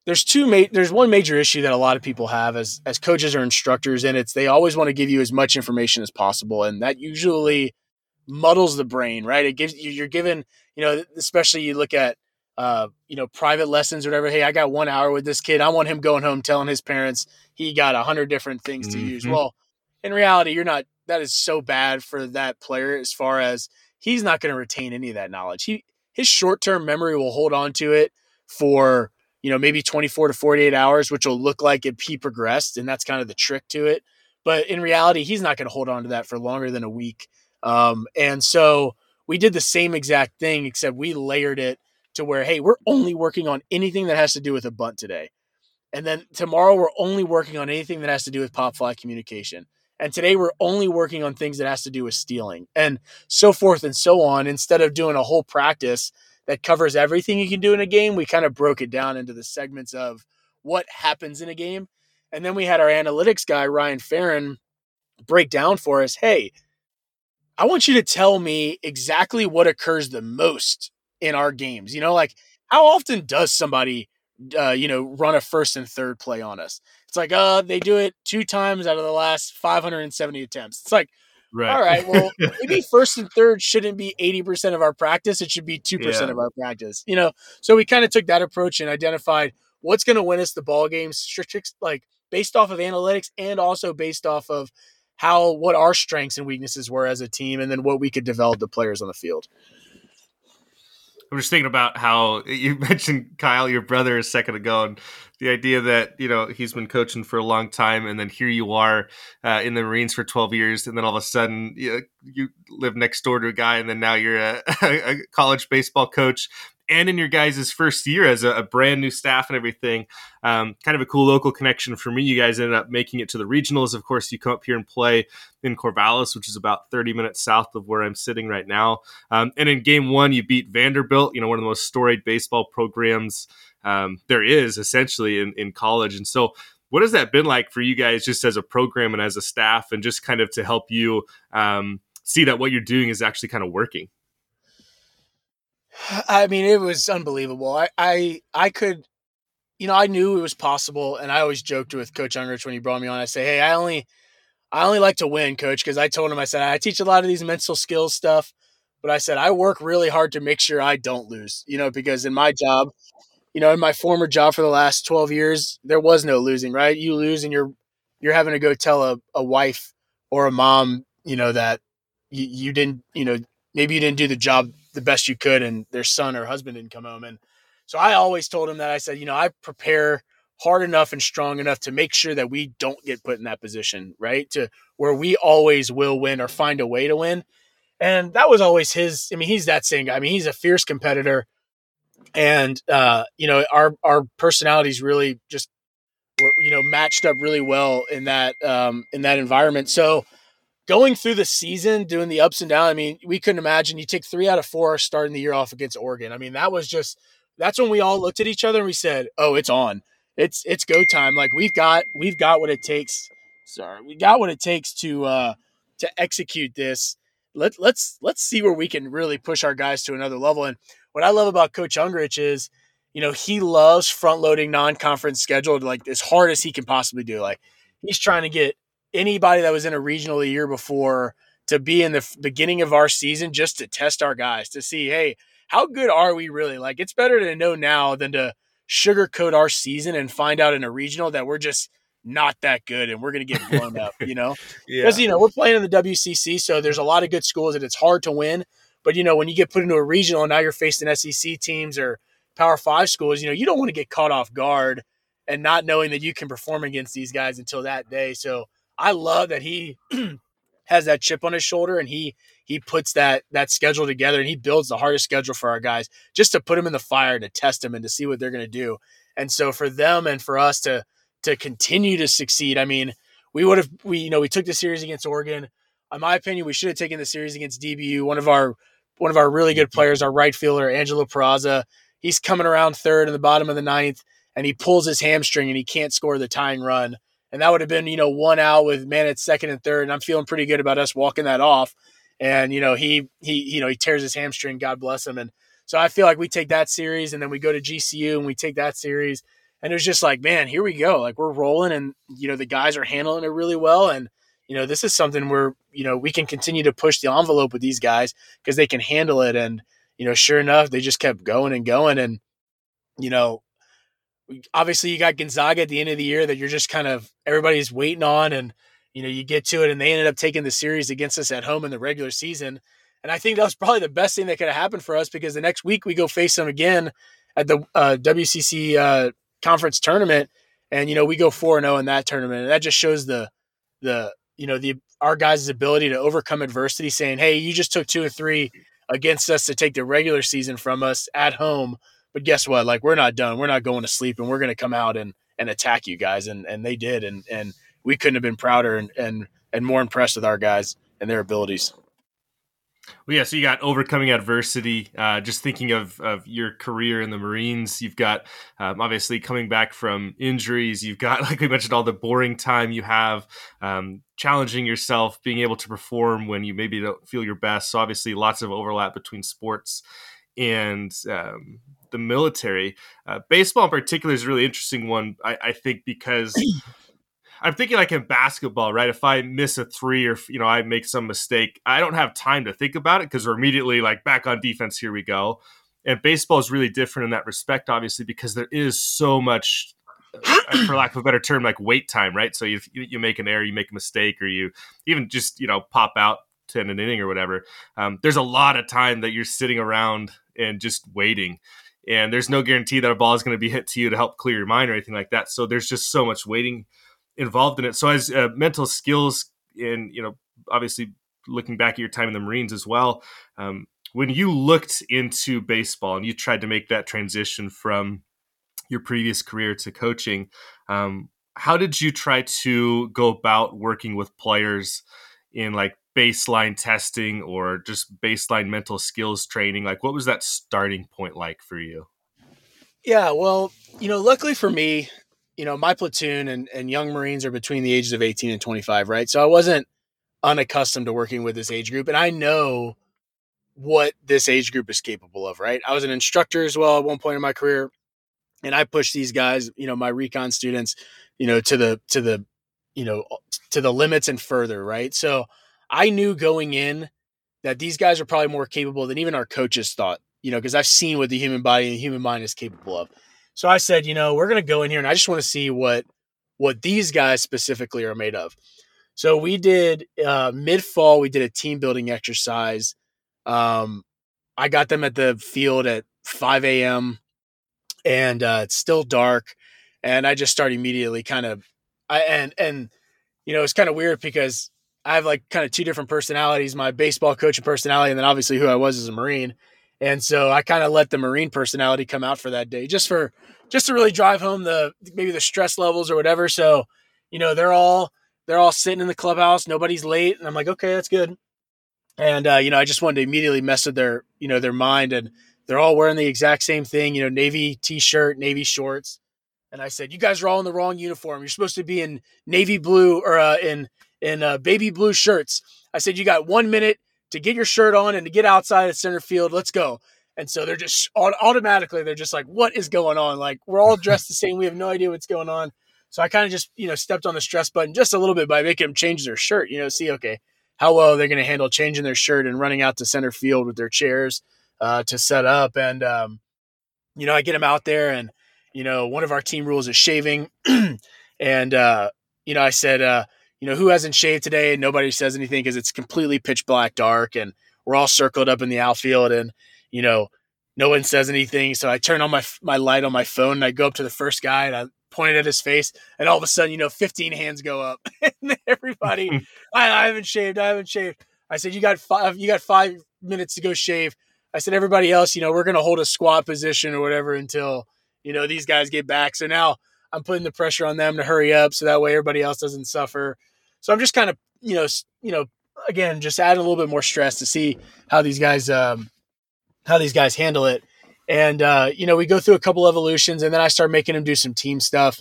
there's two ma- there's one major issue that a lot of people have as as coaches or instructors and it's they always want to give you as much information as possible and that usually muddles the brain right? It gives you you're given you know especially you look at uh, you know private lessons or whatever hey i got one hour with this kid. I want him going home telling his parents he got a hundred different things to mm-hmm. use well in reality you're not that is so bad for that player as far as he's not going to retain any of that knowledge he his short-term memory will hold on to it for you know, maybe 24 to 48 hours, which will look like if he progressed. And that's kind of the trick to it. But in reality, he's not going to hold on to that for longer than a week. Um, and so we did the same exact thing, except we layered it to where, hey, we're only working on anything that has to do with a bunt today. And then tomorrow, we're only working on anything that has to do with pop fly communication. And today, we're only working on things that has to do with stealing and so forth and so on, instead of doing a whole practice that covers everything you can do in a game. We kind of broke it down into the segments of what happens in a game. And then we had our analytics guy, Ryan Farron, break down for us hey, I want you to tell me exactly what occurs the most in our games. You know, like how often does somebody, uh, you know, run a first and third play on us? It's like, uh, they do it two times out of the last 570 attempts. It's like, Right. All right. Well, maybe first and third shouldn't be 80% of our practice. It should be 2% yeah. of our practice. You know, so we kind of took that approach and identified what's going to win us the ball games, like based off of analytics and also based off of how what our strengths and weaknesses were as a team and then what we could develop the players on the field. I'm just thinking about how you mentioned Kyle, your brother, a second ago, and the idea that you know he's been coaching for a long time, and then here you are uh, in the Marines for 12 years, and then all of a sudden you, you live next door to a guy, and then now you're a, a college baseball coach and in your guys' first year as a, a, brand new staff and everything. Um, kind of a cool local connection for me. You guys ended up making it to the regionals. Of course, you come up here and play in Corvallis, which is about 30 minutes south of where I'm sitting right now. Um, and in game one, you beat Vanderbilt, you know, one of the most storied baseball programs um, there is essentially in, in college. And so, what has that been like for you guys just as a program and as a staff and just kind of to help you um, see that what you're doing is actually kind of working? I mean, it was unbelievable. I, I, I could, you know, I knew it was possible, and I always joked with Coach Ungricht when he brought me on. I say, "Hey, I only, I only like to win, Coach," because I told him, I said, I teach a lot of these mental skills stuff, but I said I work really hard to make sure I don't lose. You know, because in my job, you know, in my former job for the last twelve years, there was no losing. Right? You lose, and you're, you're having to go tell a, a wife or a mom, you know, that you, you didn't, you know, maybe you didn't do the job the best you could and their son or husband didn't come home. And so i always told him that. I said you know i prepare hard enough and strong enough to make sure that we don't get put in that position right? To where we always will win or find a way to win. And that was always his i mean he's that same guy. I mean he's a fierce competitor. And uh you know our our personalities really just were you know matched up really well in that um in that environment. So going through the season, doing the ups and downs. I mean, we couldn't imagine you take three out of four starting the year off against Oregon. I mean, that was just that's when we all looked at each other and we said, "Oh, it's on. It's it's go time. Like we've got we've got what it takes. Sorry, we got what it takes to uh to execute this. Let let's let's see where we can really push our guys to another level. And what I love about Coach Ungricht is, you know, he loves front loading non conference schedule like as hard as he can possibly do. Like he's trying to get anybody that was in a regional the year before to be in the beginning of our season just to test our guys to see, hey, how good are we really? Like, it's better to know now than to sugarcoat our season and find out in a regional that we're just not that good and we're going to get blown up, you know? Because, yeah. you know, we're playing in the WCC, so there's a lot of good schools and it's hard to win. But, you know, when you get put into a regional and now you're facing SEC teams or Power Five schools, you know, you don't want to get caught off guard and not knowing that you can perform against these guys until that day. So, I love that he has that chip on his shoulder and he he puts that that schedule together and he builds the hardest schedule for our guys just to put them in the fire to test them and to see what they're going to do. And so for them and for us to to continue to succeed, I mean, we would have we you know we took the series against Oregon. In my opinion, we should have taken the series against DBU. One of our one of our really good players, our right fielder Angelo Peraza, he's coming around third in the bottom of the ninth, and he pulls his hamstring and he can't score the tying run and that would have been you know one out with man at second and third and i'm feeling pretty good about us walking that off and you know he he you know he tears his hamstring. God bless him. And so I feel like we take that series, and then we go to GCU and we take that series, and it was just like, man, here we go. Like we're rolling, and you know the guys are handling it really well, and you know this is something where you know we can continue to push the envelope with these guys because they can handle it. And you know, sure enough, they just kept going and going, and you know obviously you got Gonzaga at the end of the year that you're just kind of everybody's waiting on and you know you get to it and they ended up taking the series against us at home in the regular season. And I think that was probably the best thing that could have happened for us because the next week we go face them again at the uh, WCC uh, conference tournament. And you know we go 4 0 in that tournament. And that just shows the the you know the our guys' ability to overcome adversity saying hey you just took 2 or 3 against us to take the regular season from us at home but guess what? Like we're not done. We're not going to sleep, and we're going to come out and and attack you guys. And and they did, and and we couldn't have been prouder and and and more impressed with our guys and their abilities. Well, yeah. So you got overcoming adversity. Uh, just thinking of of your career in the Marines, you've got um, obviously coming back from injuries. You've got, like we mentioned, all the boring time you have, um, challenging yourself, being able to perform when you maybe don't feel your best. So obviously, lots of overlap between sports and um, the military. Uh, baseball in particular is a really interesting one, I, I think, because I'm thinking like in basketball, right? If I miss a three or you know I make some mistake, I don't have time to think about it because we're immediately like back on defense. Here we go. And baseball is really different in that respect, obviously, because there is so much, uh, for lack of a better term, like wait time, right? So you you make an error, you make a mistake, or you even just you know pop out to an inning or whatever. Um, there's a lot of time that you're sitting around and just waiting and there's no guarantee that a ball is going to be hit to you to help clear your mind or anything like that. So there's just so much waiting involved in it. So as uh, mental skills, and you know, obviously looking back at your time in the Marines as well, um, when you looked into baseball and you tried to make that transition from your previous career to coaching, um, how did you try to go about working with players in like baseline testing or just baseline mental skills training? Like, what was that starting point like for you? Yeah, well, you know, luckily for me, you know, my platoon and, and young Marines are between the ages of 18 and 25, right? So I wasn't unaccustomed to working with this age group. And I know what this age group is capable of, right? I was an instructor as well at one point in my career. And I pushed these guys, you know, my recon students, you know, to the, to the, you know, to the limits and further, right? So I knew going in that these guys are probably more capable than even our coaches thought, you know, because I've seen what the human body and the human mind is capable of. So I said, you know, we're going to go in here and I just want to see what what these guys specifically are made of. So we did uh, mid fall, we did a team building exercise. Um, I got them at the field at 5 a.m. and uh, it's still dark, and I just start immediately kind of, I and and you know it's kind of weird because I have like kind of two different personalities, my baseball coaching personality, and then obviously who I was as a Marine. And so I kind of let the Marine personality come out for that day, just for just to really drive home the maybe the stress levels or whatever. So, you know, they're all they're all sitting in the clubhouse, nobody's late, and I'm like, okay, that's good. And uh, you know, I just wanted to immediately mess with their you know their mind, and they're all wearing the exact same thing, you know, navy t-shirt, navy shorts. And I said, you guys are all in the wrong uniform. You're supposed to be in navy blue or uh, in in uh, baby blue shirts. I said, You got one minute to get your shirt on and to get outside at center field. Let's go. And so they're just automatically, they're just like, What is going on? Like, we're all dressed the same. We have no idea what's going on. So I kind of just, you know, stepped on the stress button just a little bit by making them change their shirt, you know, see, okay, how well they're going to handle changing their shirt and running out to center field with their chairs uh, to set up. And, um, you know, I get them out there and, you know, one of our team rules is shaving. and, uh, you know, I said, uh, you know, who hasn't shaved today? And nobody says anything because it's completely pitch black dark and we're all circled up in the outfield and, you know, no one says anything. So I turn on my, my light on my phone and I go up to the first guy and I pointed at his face and all of a sudden, you know, 15 hands go up and everybody, I, I haven't shaved. I haven't shaved. I said, you got five, you got five minutes to go shave. I said, everybody else, you know, we're going to hold a squat position or whatever until, you know, these guys get back. So now I'm putting the pressure on them to hurry up so that way everybody else doesn't suffer. So I'm just kind of, you know, you know, again, just adding a little bit more stress to see how these guys, um, how these guys handle it. And, uh, you know, we go through a couple evolutions and then I start making them do some team stuff.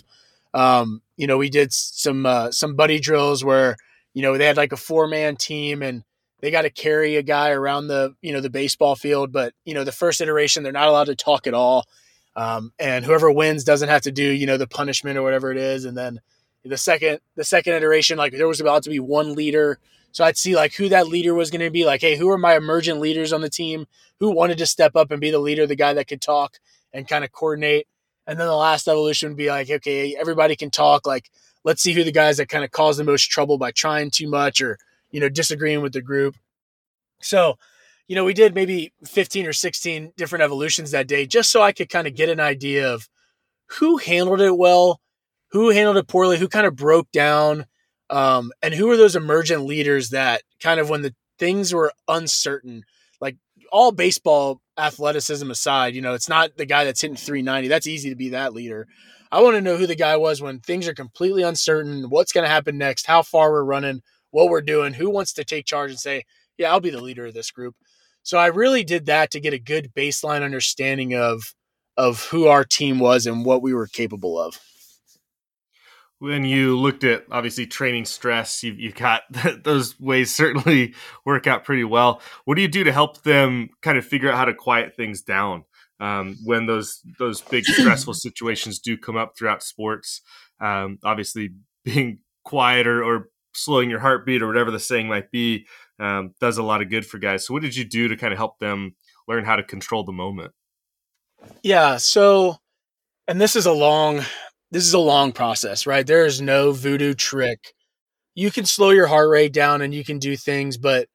Um, you know, we did some, uh, some buddy drills where, you know, they had like a four man team and they got to carry a guy around the you know the baseball field. But you know the first iteration, they're not allowed to talk at all, um, and whoever wins doesn't have to do you know the punishment or whatever it is. And then the second the second iteration, like there was about to be one leader. So I'd see like who that leader was going to be. Like, hey, who are my emergent leaders on the team? Who wanted to step up and be the leader, the guy that could talk and kind of coordinate. And then the last evolution would be like, okay, everybody can talk. Like, let's see who the guys that kind of cause the most trouble by trying too much or, you know, disagreeing with the group. So, you know, we did maybe 15 or 16 different evolutions that day just so I could kind of get an idea of who handled it well, who handled it poorly, who kind of broke down, um, and who were those emergent leaders that kind of when the things were uncertain, like all baseball athleticism aside, you know, it's not the guy that's hitting 390. That's easy to be that leader. I want to know who the guy was when things are completely uncertain, what's going to happen next, how far we're running, what we're doing, who wants to take charge and say, yeah, I'll be the leader of this group. So I really did that to get a good baseline understanding of of who our team was and what we were capable of. When you looked at obviously training stress, you've, you've got those ways certainly work out pretty well. What do you do to help them kind of figure out how to quiet things down um, when those those big stressful situations do come up throughout sports? Um, obviously, being quiet or, or slowing your heartbeat or whatever the saying might be um, does a lot of good for guys. So, what did you do to kind of help them learn how to control the moment? Yeah. So, and this is a long, this is a long process, right? There is no voodoo trick. You can slow your heart rate down and you can do things, but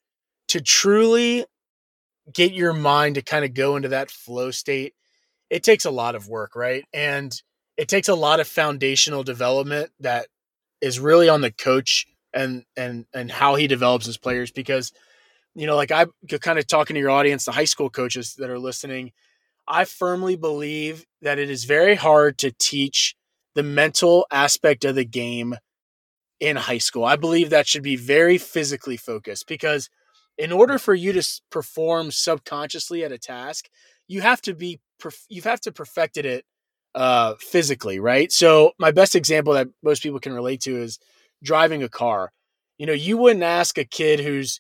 to truly get your mind to kind of go into that flow state, it takes a lot of work, right? And it takes a lot of foundational development that is really on the coach and and and how he develops his players because you know like i kind of talking to your audience the high school coaches that are listening i firmly believe that it is very hard to teach the mental aspect of the game in high school i believe that should be very physically focused because in order for you to perform subconsciously at a task you have to be you have to perfected it uh physically right so my best example that most people can relate to is driving a car. You know, you wouldn't ask a kid who's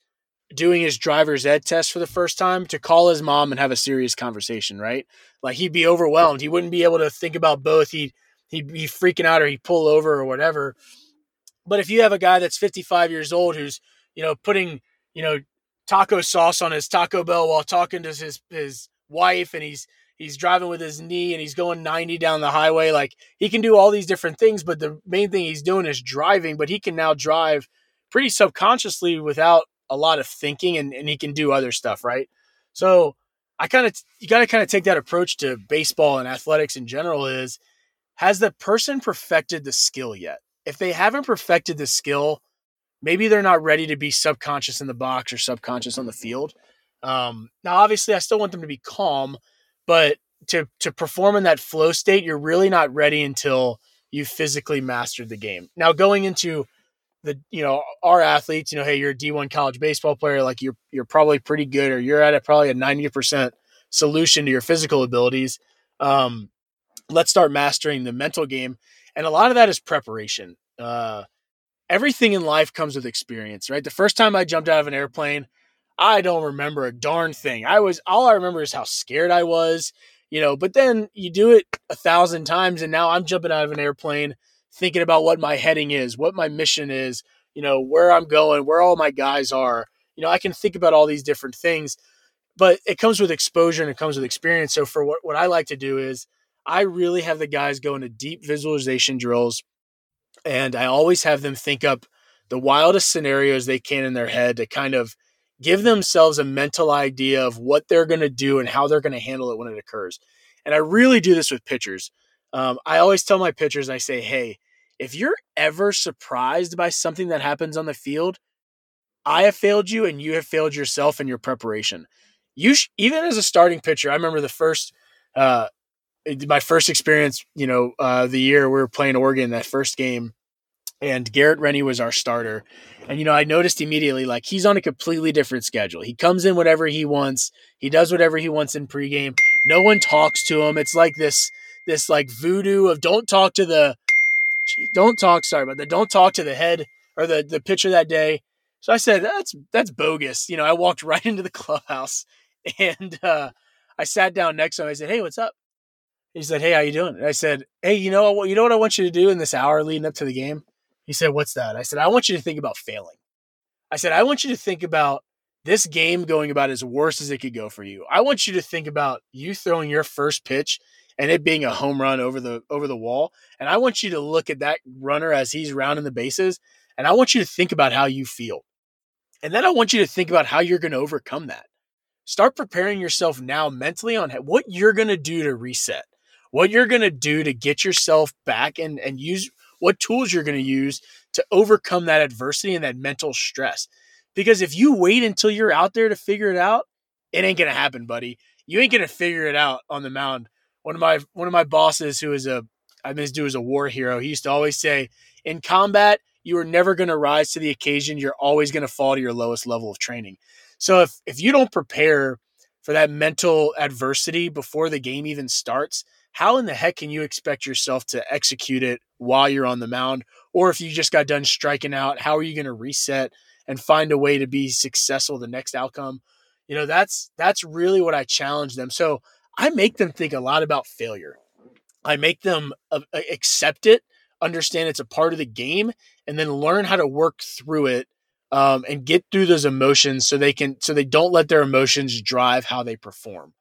doing his driver's ed test for the first time to call his mom and have a serious conversation, right? Like he'd be overwhelmed. He wouldn't be able to think about both. He'd he'd be freaking out or he'd pull over or whatever. But if you have a guy that's 55 years old who's, you know, putting, you know, taco sauce on his Taco Bell while talking to his his wife and he's he's driving with his knee and he's going 90 down the highway. Like he can do all these different things, but the main thing he's doing is driving. But he can now drive pretty subconsciously without a lot of thinking and, and he can do other stuff, right? So I kind of you got to kind of take that approach to baseball and athletics in general is has the person perfected the skill yet? If they haven't perfected the skill, maybe they're not ready to be subconscious in the box or subconscious on the field. Um, now, obviously, I still want them to be calm, but to to perform in that flow state, you're really not ready until you physically mastered the game. Now going into the you know our athletes, you know, hey, you're a D1 college baseball player, like you're you're probably pretty good, or you're at a, probably a 90 percent solution to your physical abilities. Um, let's start mastering the mental game, and a lot of that is preparation. Uh, everything in life comes with experience, right? The first time I jumped out of an airplane, I don't remember a darn thing. I was all I remember is how scared I was, you know, but then you do it a thousand times and now I'm jumping out of an airplane thinking about what my heading is, what my mission is, you know, where I'm going, where all my guys are. You know, I can think about all these different things, but it comes with exposure and it comes with experience. So for what, what I like to do is I really have the guys go into deep visualization drills and I always have them think up the wildest scenarios they can in their head to kind of give themselves a mental idea of what they're going to do and how they're going to handle it when it occurs. And I really do this with pitchers. Um, I always tell my pitchers, I say, hey, if you're ever surprised by something that happens on the field, I have failed you and you have failed yourself in your preparation. You sh- even as a starting pitcher, I remember the first, uh, my first experience, you know, uh, the year we were playing Oregon, that first game, and Garrett Rennie was our starter. And you know, I noticed immediately like he's on a completely different schedule. He comes in whatever he wants. He does whatever he wants in pregame. No one talks to him. It's like this this like voodoo of don't talk to the don't talk sorry about that. Don't talk to the head or the the pitcher that day. So I said, that's that's bogus. You know, I walked right into the clubhouse and uh, I sat down next to him. I said, Hey, what's up? He said, Hey, how you doing? And I said, Hey, you know what? you know what I want you to do in this hour leading up to the game? He said, What's that? I said, I want you to think about failing. I said, I want you to think about this game going about as worse as it could go for you. I want you to think about you throwing your first pitch and it being a home run over the over the wall. And I want you to look at that runner as he's rounding the bases, and I want you to think about how you feel. And then I want you to think about how you're going to overcome that. Start preparing yourself now mentally on what you're going to do to reset, what you're going to do to get yourself back and, and use what tools you're going to use to overcome that adversity and that mental stress. Because if you wait until you're out there to figure it out, it ain't going to happen, buddy. You ain't going to figure it out on the mound. One of my one of my bosses who is a I mean this dude a war hero. He used to always say, in combat, you are never going to rise to the occasion. You're always going to fall to your lowest level of training. So if if you don't prepare for that mental adversity before the game even starts, how in the heck can you expect yourself to execute it while you're on the mound? Or if you just got done striking out, how are you going to reset and find a way to be successful the next outcome? You know, that's that's really what I challenge them. So I make them think a lot about failure. I make them accept it understand it's a part of the game and then learn how to work through it um, and get through those emotions so they can so they don't let their emotions drive how they perform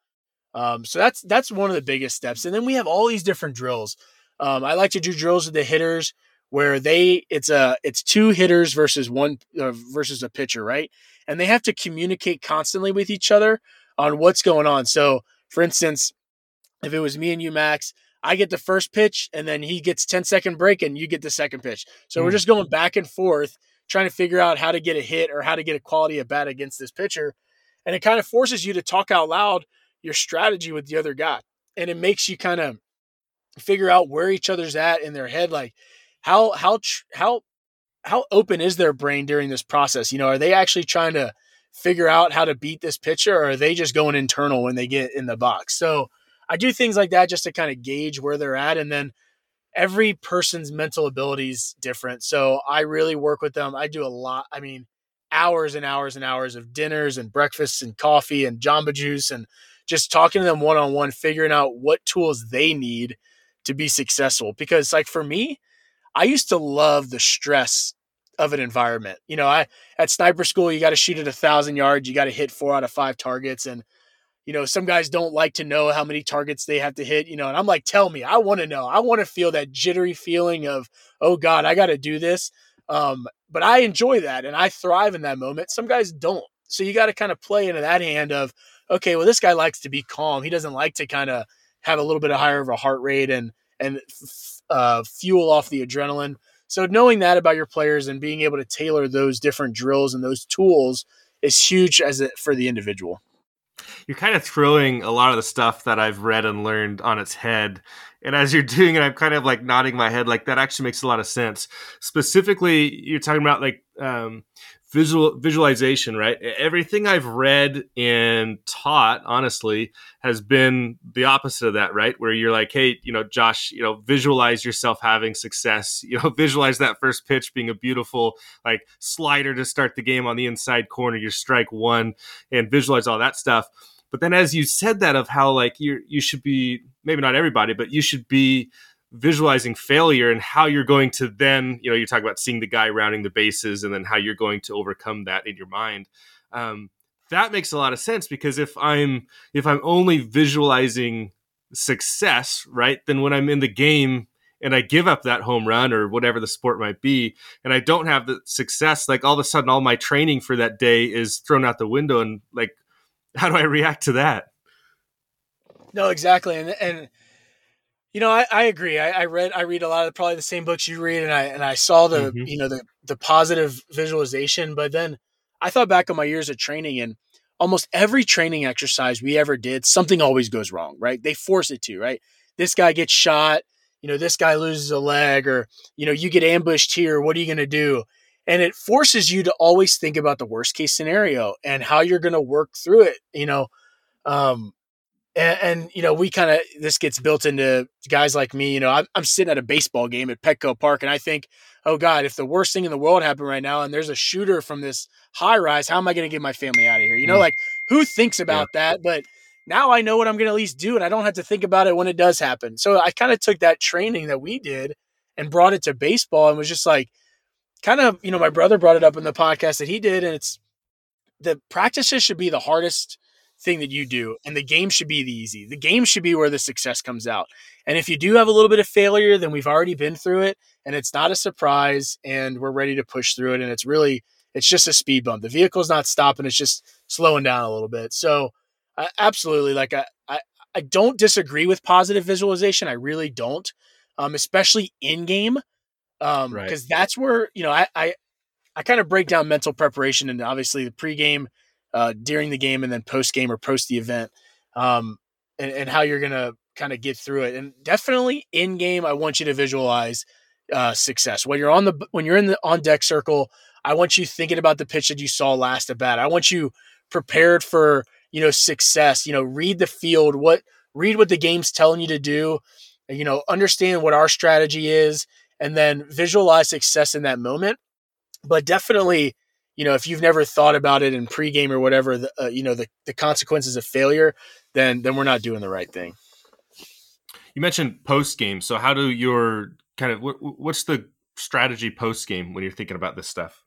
um, so that's that's one of the biggest steps and then we have all these different drills um, i like to do drills with the hitters where they it's a it's two hitters versus one uh, versus a pitcher right and they have to communicate constantly with each other on what's going on so for instance if it was me and you max I get the first pitch and then he gets 10 second break and you get the second pitch. So mm. we're just going back and forth trying to figure out how to get a hit or how to get a quality at bat against this pitcher. And it kind of forces you to talk out loud your strategy with the other guy. And it makes you kind of figure out where each other's at in their head like how how how how open is their brain during this process? You know, are they actually trying to figure out how to beat this pitcher or are they just going internal when they get in the box? So I do things like that just to kind of gauge where they're at. And then every person's mental ability is different. So I really work with them. I do a lot. I mean, hours and hours and hours of dinners and breakfasts and coffee and Jamba Juice and just talking to them one on one, figuring out what tools they need to be successful. Because, like, for me, I used to love the stress of an environment. You know, I at sniper school, you got to shoot at a thousand yards, you got to hit four out of five targets. And you know, some guys don't like to know how many targets they have to hit, you know, and I'm like, tell me, I want to know. I want to feel that jittery feeling of, oh God, I got to do this. Um, but I enjoy that and I thrive in that moment. Some guys don't. So you got to kind of play into that hand of, okay, well, this guy likes to be calm. He doesn't like to kind of have a little bit of higher of a heart rate and, and uh, fuel off the adrenaline. So knowing that about your players and being able to tailor those different drills and those tools is huge as it for the individual you're kind of throwing a lot of the stuff that I've read and learned on its head. And as you're doing it, I'm kind of like nodding my head, like that actually makes a lot of sense. Specifically, you're talking about like um, visual visualization, right? Everything I've read and taught, honestly, has been the opposite of that, right? Where you're like, hey, you know, Josh, you know, visualize yourself having success. You know, visualize that first pitch being a beautiful like slider to start the game on the inside corner, your strike one, and visualize all that stuff. But then as you said that of how like you you should be maybe not everybody, but you should be visualizing failure and how you're going to then you know you talk about seeing the guy rounding the bases and then how you're going to overcome that in your mind. Um, that makes a lot of sense because if i'm if i'm only visualizing success right then when i'm in the game and i give up that home run or whatever the sport might be and i don't have the success like all of a sudden all my training for that day is thrown out the window and like how do i react to that? No exactly. And and you know, I, I agree. I, I, read I read a lot of probably the same books you read, and I and I saw the mm-hmm. you know the the positive visualization. But then I thought back on my years of training, and almost every training exercise we ever did, something always goes wrong. Right? They force it to. Right? This guy gets shot. You know, this guy loses a leg, or you know, you get ambushed here. What are you going to do? And it forces you to always think about the worst case scenario and how you're going to work through it. You know, um, and, and you know, we kind of this gets built into guys like me. You know, I'm, I'm sitting at a baseball game at Petco Park, and I think, oh God, if the worst thing in the world happened right now, and there's a shooter from this high rise, how am I going to get my family out of here? You know, mm. like who thinks about yeah. that? But now I know what I'm going to at least do, and I don't have to think about it when it does happen. So I kind of took that training that we did and brought it to baseball, and was just like, kind of, you know, my brother brought it up in the podcast that he did, and it's the practices should be the hardest thing that you do and the game should be the easy. The game should be where the success comes out. And if you do have a little bit of failure then we've already been through it and it's not a surprise and we're ready to push through it and it's really it's just a speed bump. The vehicle's not stopping it's just slowing down a little bit. So uh, absolutely like I, I i don't disagree with positive visualization i really don't um especially in game um because right. that's where you know i i I kind of break down mental preparation and obviously the pregame uh, during the game and then post game or post the event, um, and, and how you're gonna kind of get through it. And definitely in game, I want you to visualize uh, success when you're on the when you're in the on deck circle. I want you thinking about the pitch that you saw last at bat. I want you prepared for you know success. You know, read the field. What read what the game's telling you to do. You know, understand what our strategy is, and then visualize success in that moment. But definitely you know, if you've never thought about it in pregame or whatever, the, uh, you know, the, the consequences of failure, then then we're not doing the right thing. You mentioned post game, so how do your kind of what, what's the strategy post game when you're thinking about this stuff?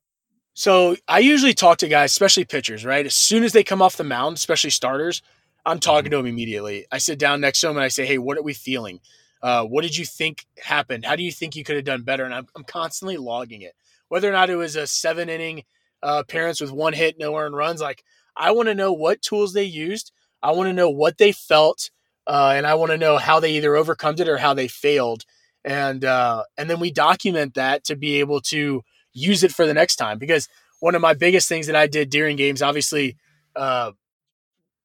So I usually talk to guys, especially pitchers, right? As soon as they come off the mound, especially starters, I'm talking mm-hmm. to them immediately. I sit down next to them and I say, "Hey, what are we feeling? Uh, what did you think happened? How do you think you could have done better?" And I'm, I'm constantly logging it, whether or not it was a seven inning uh, parents with one hit, no earned runs. Like, I want to know what tools they used. I want to know what they felt, uh, and I want to know how they either overcome it or how they failed. And uh, and then we document that to be able to use it for the next time. Because one of my biggest things that I did during games, obviously, uh,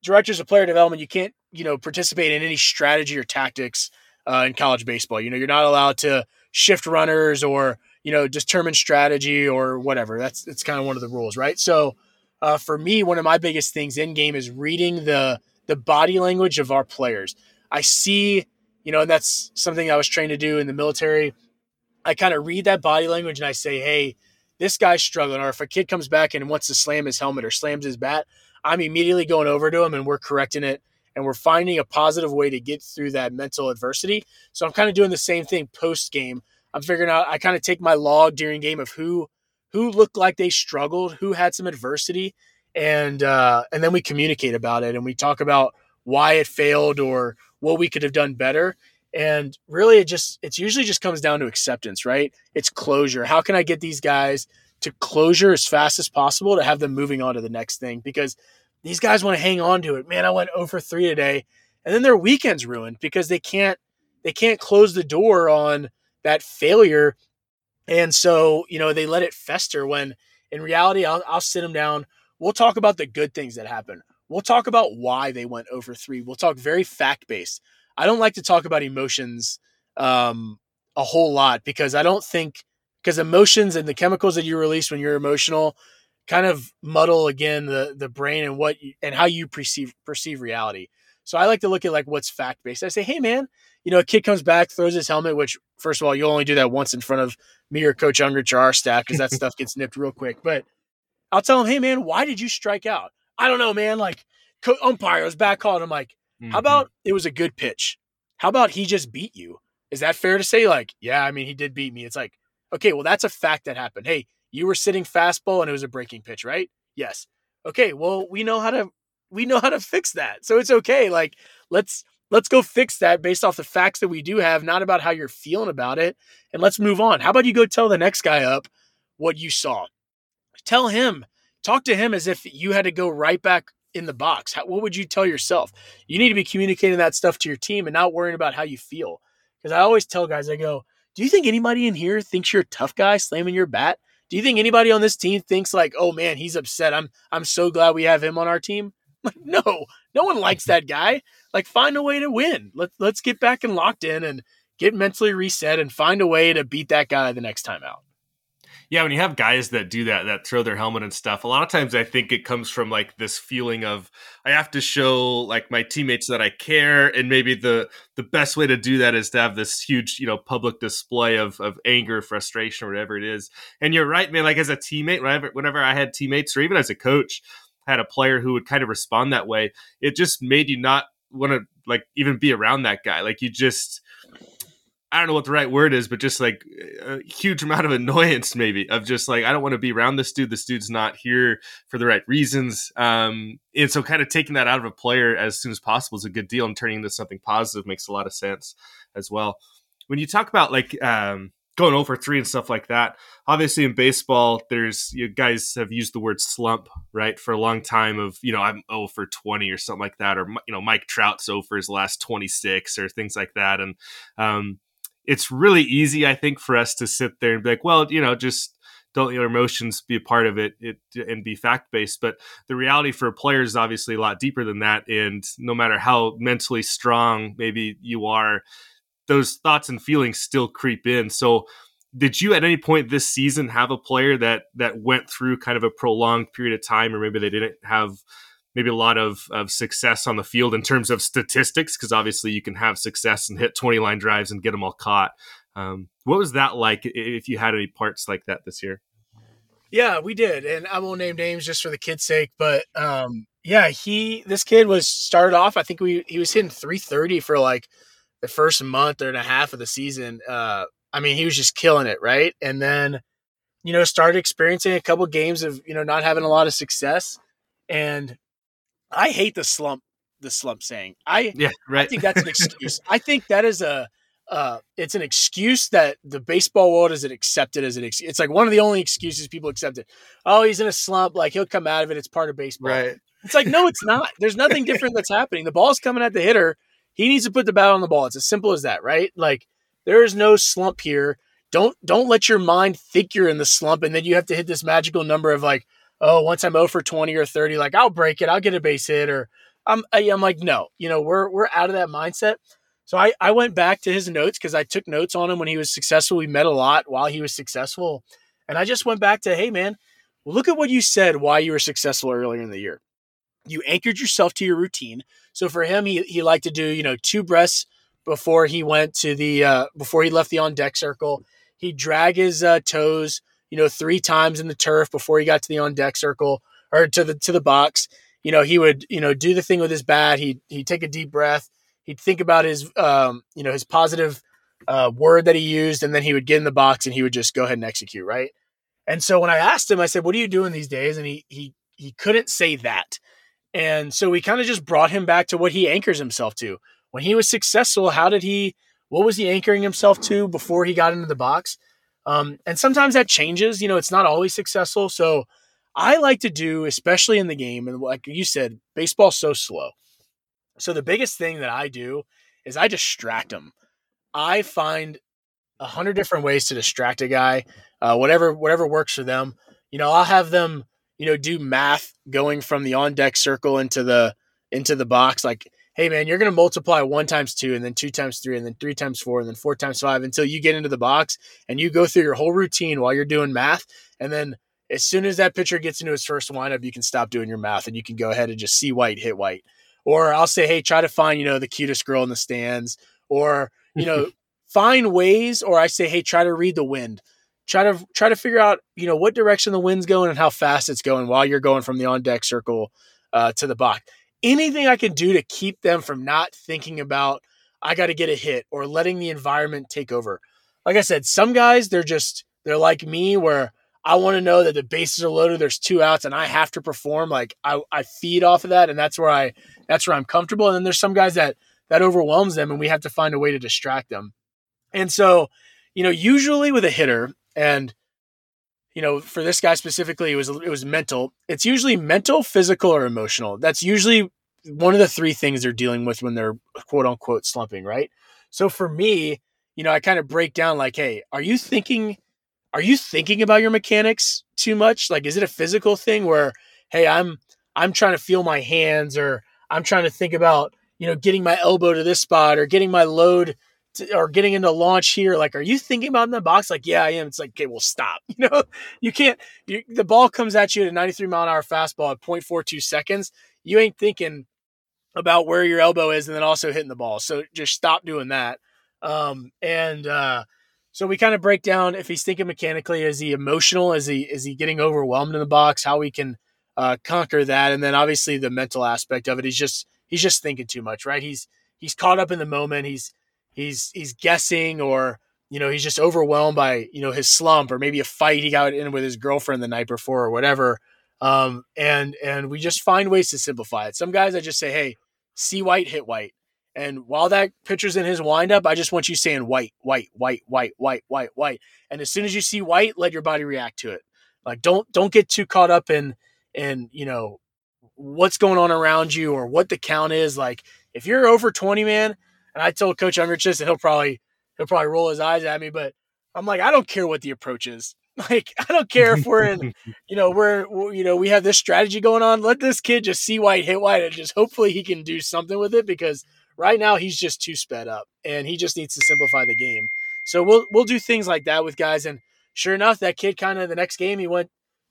directors of player development, you can't you know participate in any strategy or tactics uh, in college baseball. You know, you're not allowed to shift runners or you know, determine strategy or whatever. That's that's kind of one of the rules, right? So, uh, for me, one of my biggest things in game is reading the the body language of our players. I see, you know, and that's something I was trained to do in the military. I kind of read that body language and I say, hey, this guy's struggling. Or if a kid comes back and wants to slam his helmet or slams his bat, I'm immediately going over to him and we're correcting it and we're finding a positive way to get through that mental adversity. So I'm kind of doing the same thing post game I'm figuring out. I kind of take my log during game of who who looked like they struggled, who had some adversity, and uh, and then we communicate about it and we talk about why it failed or what we could have done better. And really, it just it's usually just comes down to acceptance, right? It's closure. How can I get these guys to closure as fast as possible to have them moving on to the next thing? Because these guys want to hang on to it. Man, I went over three today, and then their weekend's ruined because they can't they can't close the door on that failure. And so, you know, they let it fester when in reality, I'll, I'll sit them down. We'll talk about the good things that happen. We'll talk about why they went over three. We'll talk very fact based. I don't like to talk about emotions um, a whole lot because I don't think because emotions and the chemicals that you release when you're emotional kind of muddle again the the brain and what you, and how you perceive perceive reality. So I like to look at like what's fact based. I say, hey man, you know, a kid comes back, throws his helmet, which first of all, you'll only do that once in front of me or Coach Ungricht or our staff because that stuff gets nipped real quick. But I'll tell him, hey man, why did you strike out? I don't know, man. Like co- umpire was back calling. I'm like, mm-hmm. how about it was a good pitch? How about he just beat you? Is that fair to say? Like, yeah, I mean, he did beat me. It's like, okay, well, that's a fact that happened. Hey, you were sitting fastball and it was a breaking pitch, right? Yes. Okay, well, we know how to we know how to fix that. So it's okay. Like let's let's go fix that based off the facts that we do have, not about how you're feeling about it. And let's move on. How about you go tell the next guy up what you saw? Tell him, talk to him as if you had to go right back in the box. How, what would you tell yourself? You need to be communicating that stuff to your team and not worrying about how you feel. Because I always tell guys, I go, do you think anybody in here thinks you're a tough guy slamming your bat? Do you think anybody on this team thinks like, oh man, he's upset. I'm I'm so glad we have him on our team. Like, no, no one likes that guy. Like, find a way to win. Let's let's get back and locked in and get mentally reset and find a way to beat that guy the next time out. Yeah, when you have guys that do that, that throw their helmet and stuff, a lot of times I think it comes from like this feeling of I have to show like my teammates that I care, and maybe the the best way to do that is to have this huge, you know, public display of of anger, frustration, or whatever it is. And you're right, man. Like as a teammate, whenever whenever I had teammates, or even as a coach, had a player who would kind of respond that way, it just made you not want to like even be around that guy. Like you just I don't know what the right word is, but just like a huge amount of annoyance, maybe of just like I don't want to be around this dude. This dude's not here for the right reasons, um, and so kind of taking that out of a player as soon as possible is a good deal, and turning into something positive makes a lot of sense as well. When you talk about like um, going over three and stuff like that, obviously in baseball, there's you guys have used the word slump right for a long time. Of you know I'm oh for twenty or something like that, or you know Mike Trout's oh for his last twenty six or things like that, and um, it's really easy, I think, for us to sit there and be like, well, you know, just don't let your emotions be a part of it, it and be fact based. But the reality for a player is obviously a lot deeper than that. And no matter how mentally strong maybe you are, those thoughts and feelings still creep in. So did you at any point this season have a player that that went through kind of a prolonged period of time or maybe they didn't have maybe a lot of, of success on the field in terms of statistics, because obviously you can have success and hit 20 line drives and get them all caught. Um, what was that like if you had any parts like that this year? Yeah, we did. And I won't name names just for the kid's sake, but um, yeah, he, this kid was started off, I think we, he was hitting 330 for like the first month or and a half of the season. Uh, I mean, he was just killing it. Right. And then, you know, started experiencing a couple games of, you know, not having a lot of success. And I hate the slump the slump saying. I yeah, right. I think that's an excuse. I think that is a uh, it's an excuse that the baseball world is accepted as an excuse. It's like one of the only excuses people accept it. Oh, he's in a slump. Like he'll come out of it. It's part of baseball. Right. It's like no, it's not. There's nothing different that's happening. The ball's coming at the hitter. He needs to put the bat on the ball. It's as simple as that, right? Like there is no slump here. Don't don't let your mind think you're in the slump and then you have to hit this magical number of like oh, once I'm 0 for 20 or 30, like I'll break it, I'll get a base hit, or I'm I'm like, no, you know, we're we're out of that mindset. So I, I went back to his notes because I took notes on him when he was successful. We met a lot while he was successful. And I just went back to, hey man, look at what you said why you were successful earlier in the year. You anchored yourself to your routine. So for him, he he liked to do, you know, two breaths before he went to the uh, before he left the on deck circle. He'd drag his uh, toes you know, three times in the turf before he got to the on deck circle or to the to the box. You know, he would, you know, do the thing with his bat. He'd he'd take a deep breath. He'd think about his um, you know, his positive uh, word that he used, and then he would get in the box and he would just go ahead and execute, right? And so when I asked him, I said, What are you doing these days? And he he he couldn't say that. And so we kind of just brought him back to what he anchors himself to. When he was successful, how did he what was he anchoring himself to before he got into the box? Um, and sometimes that changes. You know, it's not always successful. So I like to do, especially in the game, and like you said, baseball's so slow. So the biggest thing that I do is I distract them. I find a hundred different ways to distract a guy, uh, whatever whatever works for them. You know, I'll have them, you know, do math going from the on deck circle into the into the box. Like hey man, you're going to multiply one times two and then two times three and then three times four and then four times five until you get into the box and you go through your whole routine while you're doing math. And then as soon as that pitcher gets into his first windup, you can stop doing your math and you can go ahead and just see white, hit white. Or I'll say, hey, try to find, you know, the cutest girl in the stands or, you know, find ways. Or I say, hey, try to read the wind. Try to try to figure out, you know, what direction the wind's going and how fast it's going while you're going from the on deck circle uh, to the box anything I can do to keep them from not thinking about, I got to get a hit or letting the environment take over. Like I said, some guys, they're just, they're like me where I want to know that the bases are loaded, there's two outs, and I have to perform. Like I, I feed off of that, and that's where I, that's where I'm comfortable. And then there's some guys that, that overwhelms them, and we have to find a way to distract them. And so, you know, usually with a hitter, and you know, for this guy specifically, it was it was mental. It's usually mental, physical, or emotional. That's usually one of the three things they're dealing with when they're quote unquote slumping, right? So for me, you know, I kind of break down like, hey, are you thinking are you thinking about your mechanics too much? Like is it a physical thing where hey, I'm I'm trying to feel my hands or I'm trying to think about, you know, getting my elbow to this spot or getting my load or getting into launch here. Like, are you thinking about in the box? Like, yeah, I am. It's like, okay, well, stop. You know, you can't. You, the ball comes at you at a 93 mile an hour fastball at 0.42 seconds. You ain't thinking about where your elbow is and then also hitting the ball. So just stop doing that. Um, and uh, so we kind of break down if he's thinking mechanically, is he emotional? Is he is he getting overwhelmed in the box? How we can uh, conquer that, and then obviously the mental aspect of it. He's just he's just thinking too much, right? He's he's caught up in the moment. He's he's he's guessing or you know he's just overwhelmed by you know his slump or maybe a fight he got in with his girlfriend the night before or whatever. Um, and and we just find ways to simplify it. Some guys i just say hey see white hit white. And while that pitcher's in his windup i just want you saying white white white white white white white. And as soon as you see white let your body react to it. Like don't don't get too caught up in in you know what's going on around you or what the count is. Like if you're over 20 man and I told Coach Ungricht this, and he'll probably he'll probably roll his eyes at me, but I'm like, I don't care what the approach is. Like, I don't care if we're in, you know, we're, you know, we have this strategy going on. Let this kid just see white, hit white, and just hopefully he can do something with it because right now he's just too sped up and he just needs to simplify the game. So we'll we'll do things like that with guys. And sure enough, that kid kind of the next game he went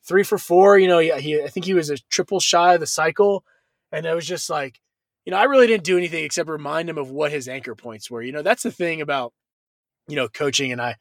three for four. You know, he, he I think he was a triple shy of the cycle, and it was just like you know, I really didn't do anything except remind him of what his anchor points were. You know, that's the thing about, you know, coaching and I,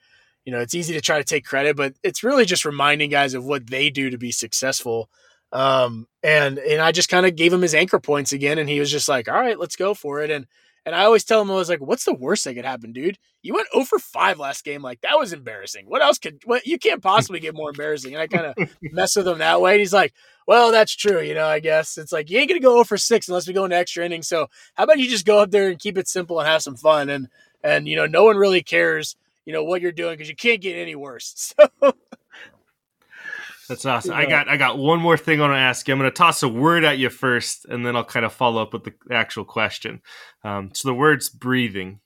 you know, it's easy to try to take credit, but it's really just reminding guys of what they do to be successful. Um, and and I just kind of gave him his anchor points again, and he was just like, "All right, let's go for it." And and I always tell him, I was like, "What's the worst that could happen, dude? You went oh over 5 last game. Like that was embarrassing. What else could? What you can't possibly get more embarrassing." And I kind of mess with him that way. And he's like, well, that's true. You know, I guess it's like you ain't gonna go oh over six unless we go into extra innings. So how about you just go up there and keep it simple and have some fun? And and you know, no one really cares, you know, what you're doing because you can't get any worse. So that's awesome. I got I got one more thing I want to ask you. I'm going to toss a word at you first, and then I'll kind of follow up with the actual question. Um, so the word's breathing,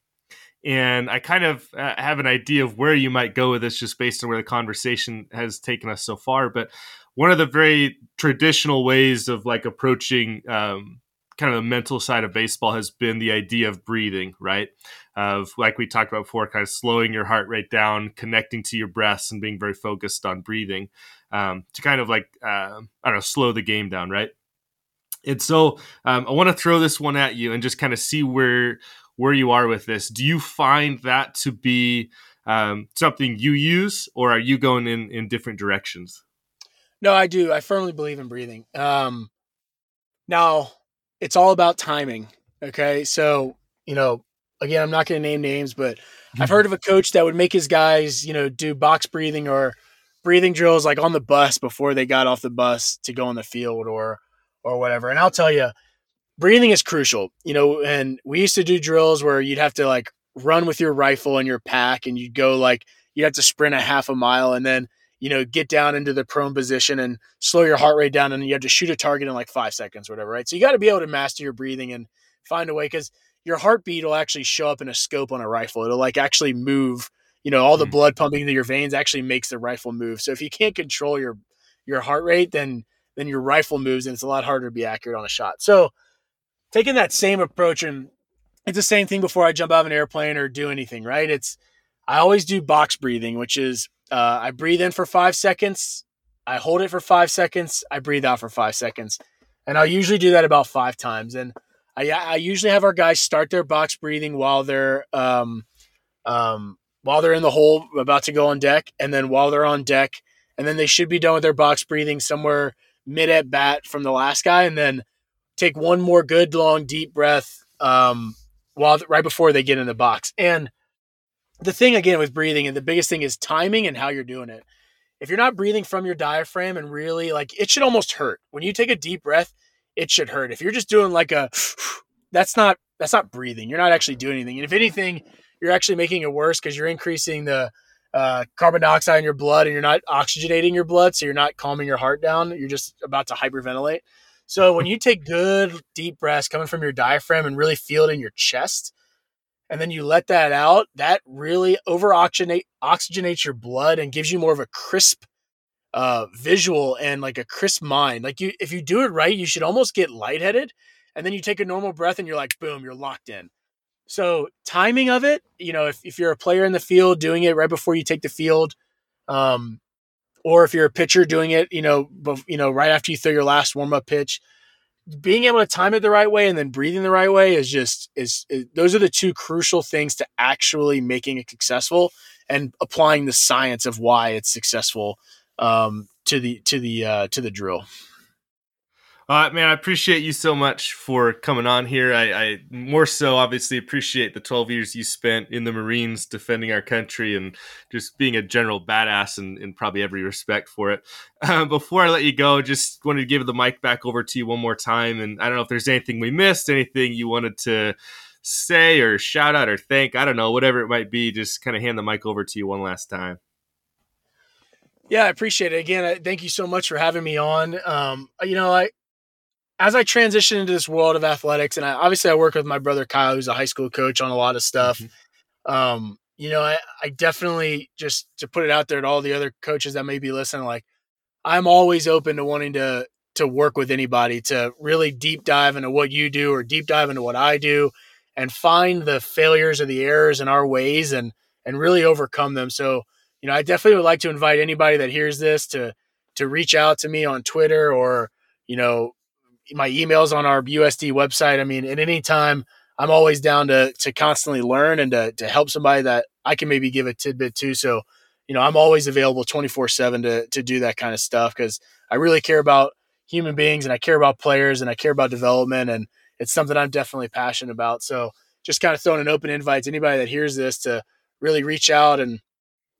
and I kind of uh, have an idea of where you might go with this, just based on where the conversation has taken us so far. But one of the very traditional ways of like approaching um, kind of the mental side of baseball has been the idea of breathing, right? Of like we talked about before, kind of slowing your heart rate down, connecting to your breaths, and being very focused on breathing um, to kind of like uh, I don't know, slow the game down, right? And so um, I want to throw this one at you and just kind of see where where you are with this. Do you find that to be um, something you use, or are you going in in different directions? No, I do. I firmly believe in breathing. Um, now, it's all about timing. Okay. So, you know, again, I'm not going to name names, but. I've heard of a coach that would make his guys, you know, do box breathing or breathing drills like on the bus before they got off the bus to go on the field or, or whatever. And I'll tell you, breathing is crucial, you know, and we used to do drills where you'd have to like run with your rifle and your pack and you'd go like, you'd have to sprint a half a mile and then you know, get down into the prone position and slow your heart rate down, and you have to shoot a target in like five seconds or whatever, right? So you got to be able to master your breathing and find a way because your heartbeat will actually show up in a scope on a rifle. It'll like actually move. You know, all the mm. blood pumping through your veins actually makes the rifle move. So if you can't control your your heart rate, then then your rifle moves, and it's a lot harder to be accurate on a shot. So taking that same approach and it's the same thing before I jump out of an airplane or do anything, right? It's I always do box breathing, which is uh, I breathe in for five seconds. I hold it for five seconds. I breathe out for five seconds. And I'll usually do that about five times. And I, I usually have our guys start their box breathing while they're, um, um, while they're in the hole about to go on deck. And then while they're on deck, and then they should be done with their box breathing somewhere mid at bat from the last guy. And then take one more good, long, deep breath, um, while right before they get in the box. And the thing again with breathing and the biggest thing is timing and how you're doing it. If you're not breathing from your diaphragm and really like it should almost hurt. When you take a deep breath, it should hurt. If you're just doing like a that's not that's not breathing. You're not actually doing anything. And if anything, you're actually making it worse because you're increasing the uh, carbon dioxide in your blood and you're not oxygenating your blood, so you're not calming your heart down. You're just about to hyperventilate. So when you take good deep breaths coming from your diaphragm and really feel it in your chest, and then you let that out, that really over oxygenates your blood and gives you more of a crisp uh, visual and like a crisp mind. Like you, if you do it right, you should almost get lightheaded, and then you take a normal breath and you're like, boom, you're locked in. So timing of it, you know, if, if you're a player in the field doing it right before you take the field, um, or if you're a pitcher doing it, you know, bef- you know, right after you throw your last warm up pitch, being able to time it the right way and then breathing the right way is just is, is those are the two crucial things to actually making it successful and applying the science of why it's successful um, to the to the uh, to the drill. Uh, man, I appreciate you so much for coming on here. I, I, more so obviously appreciate the 12 years you spent in the Marines defending our country and just being a general badass in, in probably every respect for it. Uh, before I let you go, just wanted to give the mic back over to you one more time. And I don't know if there's anything we missed, anything you wanted to say or shout out or thank, I don't know, whatever it might be, just kind of hand the mic over to you one last time. Yeah, I appreciate it. Again, thank you so much for having me on. Um, you know, I as I transition into this world of athletics, and I, obviously I work with my brother Kyle, who's a high school coach, on a lot of stuff. Mm-hmm. Um, you know, I, I definitely just to put it out there to all the other coaches that may be listening, like I'm always open to wanting to to work with anybody to really deep dive into what you do or deep dive into what I do and find the failures or the errors in our ways and and really overcome them. So, you know, I definitely would like to invite anybody that hears this to to reach out to me on Twitter or, you know, my emails on our USD website. I mean, at any time, I'm always down to to constantly learn and to to help somebody that I can maybe give a tidbit to. So, you know, I'm always available 24 seven to to do that kind of stuff because I really care about human beings and I care about players and I care about development and it's something I'm definitely passionate about. So, just kind of throwing an open invite to anybody that hears this to really reach out and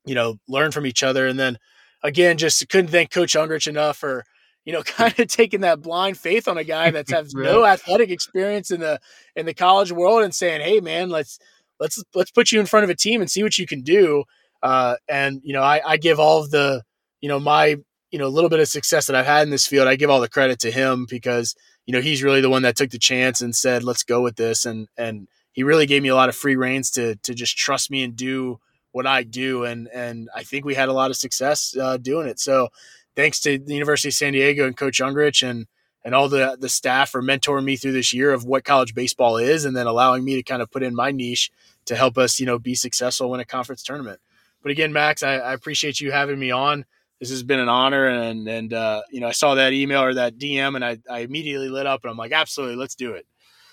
you know learn from each other. And then again, just couldn't thank Coach Ungricht enough for you know, kind of taking that blind faith on a guy that's has right. no athletic experience in the in the college world and saying, "Hey, man, let's let's let's put you in front of a team and see what you can do." Uh, and you know, I, I give all of the you know my you know little bit of success that I've had in this field. I give all the credit to him because you know he's really the one that took the chance and said, "Let's go with this," and and he really gave me a lot of free reins to to just trust me and do what I do, and and I think we had a lot of success uh, doing it. So thanks to the University of San Diego and Coach Ungricht and and all the the staff for mentoring me through this year of what college baseball is, and then allowing me to kind of put in my niche to help us, you know, be successful in a conference tournament. But again, Max, I, I appreciate you having me on. This has been an honor, and and uh, you know, I saw that email or that DM, and I, I immediately lit up, and I'm like, absolutely, let's do it.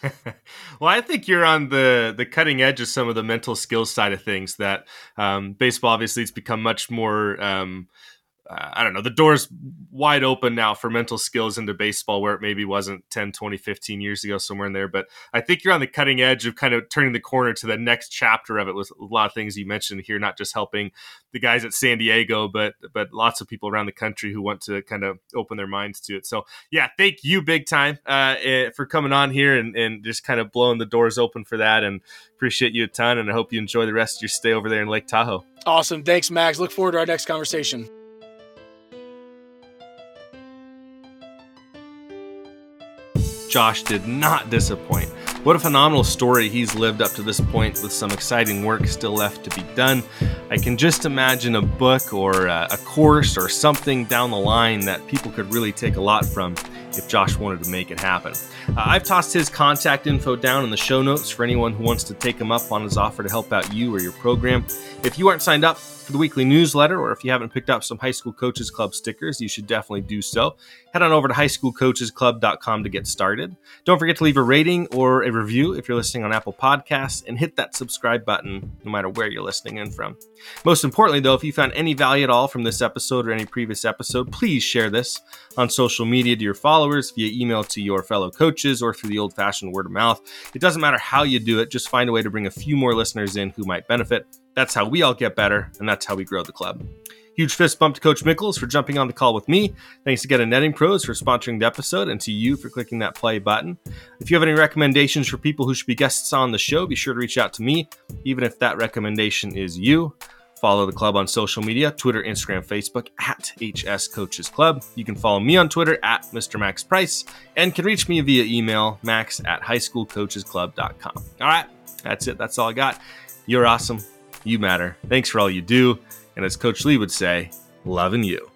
well, I think you're on the the cutting edge of some of the mental skills side of things. That um, baseball obviously it's become much more. Um, uh, I don't know, the door's wide open now for mental skills into baseball where it maybe wasn't 10, 20, 15 years ago, somewhere in there. But I think you're on the cutting edge of kind of turning the corner to the next chapter of it with a lot of things you mentioned here, not just helping the guys at San Diego, but but lots of people around the country who want to kind of open their minds to it. So yeah, thank you big time uh, eh, for coming on here and, and just kind of blowing the doors open for that. And appreciate you a ton. And I hope you enjoy the rest of your stay over there in Lake Tahoe. Awesome. Thanks, Max. Look forward to our next conversation. Josh did not disappoint. What a phenomenal story he's lived up to this point with some exciting work still left to be done. I can just imagine a book or a course or something down the line that people could really take a lot from if Josh wanted to make it happen. Uh, I've tossed his contact info down in the show notes for anyone who wants to take him up on his offer to help out you or your program. If you aren't signed up, for the weekly newsletter, or if you haven't picked up some High School Coaches Club stickers, you should definitely do so. Head on over to highschoolcoachesclub.com to get started. Don't forget to leave a rating or a review if you're listening on Apple Podcasts, and hit that subscribe button no matter where you're listening in from. Most importantly, though, if you found any value at all from this episode or any previous episode, please share this on social media to your followers, via email to your fellow coaches, or through the old fashioned word of mouth. It doesn't matter how you do it, just find a way to bring a few more listeners in who might benefit. That's how we all get better, and that's how we grow the club. Huge fist bump to Coach Mickles for jumping on the call with me. Thanks again to Netting Pros for sponsoring the episode and to you for clicking that play button. If you have any recommendations for people who should be guests on the show, be sure to reach out to me, even if that recommendation is you. Follow the club on social media Twitter, Instagram, Facebook at HS Coaches Club. You can follow me on Twitter at Mr. Max Price and can reach me via email max at highschoolcoachesclub.com. All right, that's it. That's all I got. You're awesome. You matter. Thanks for all you do. And as Coach Lee would say, loving you.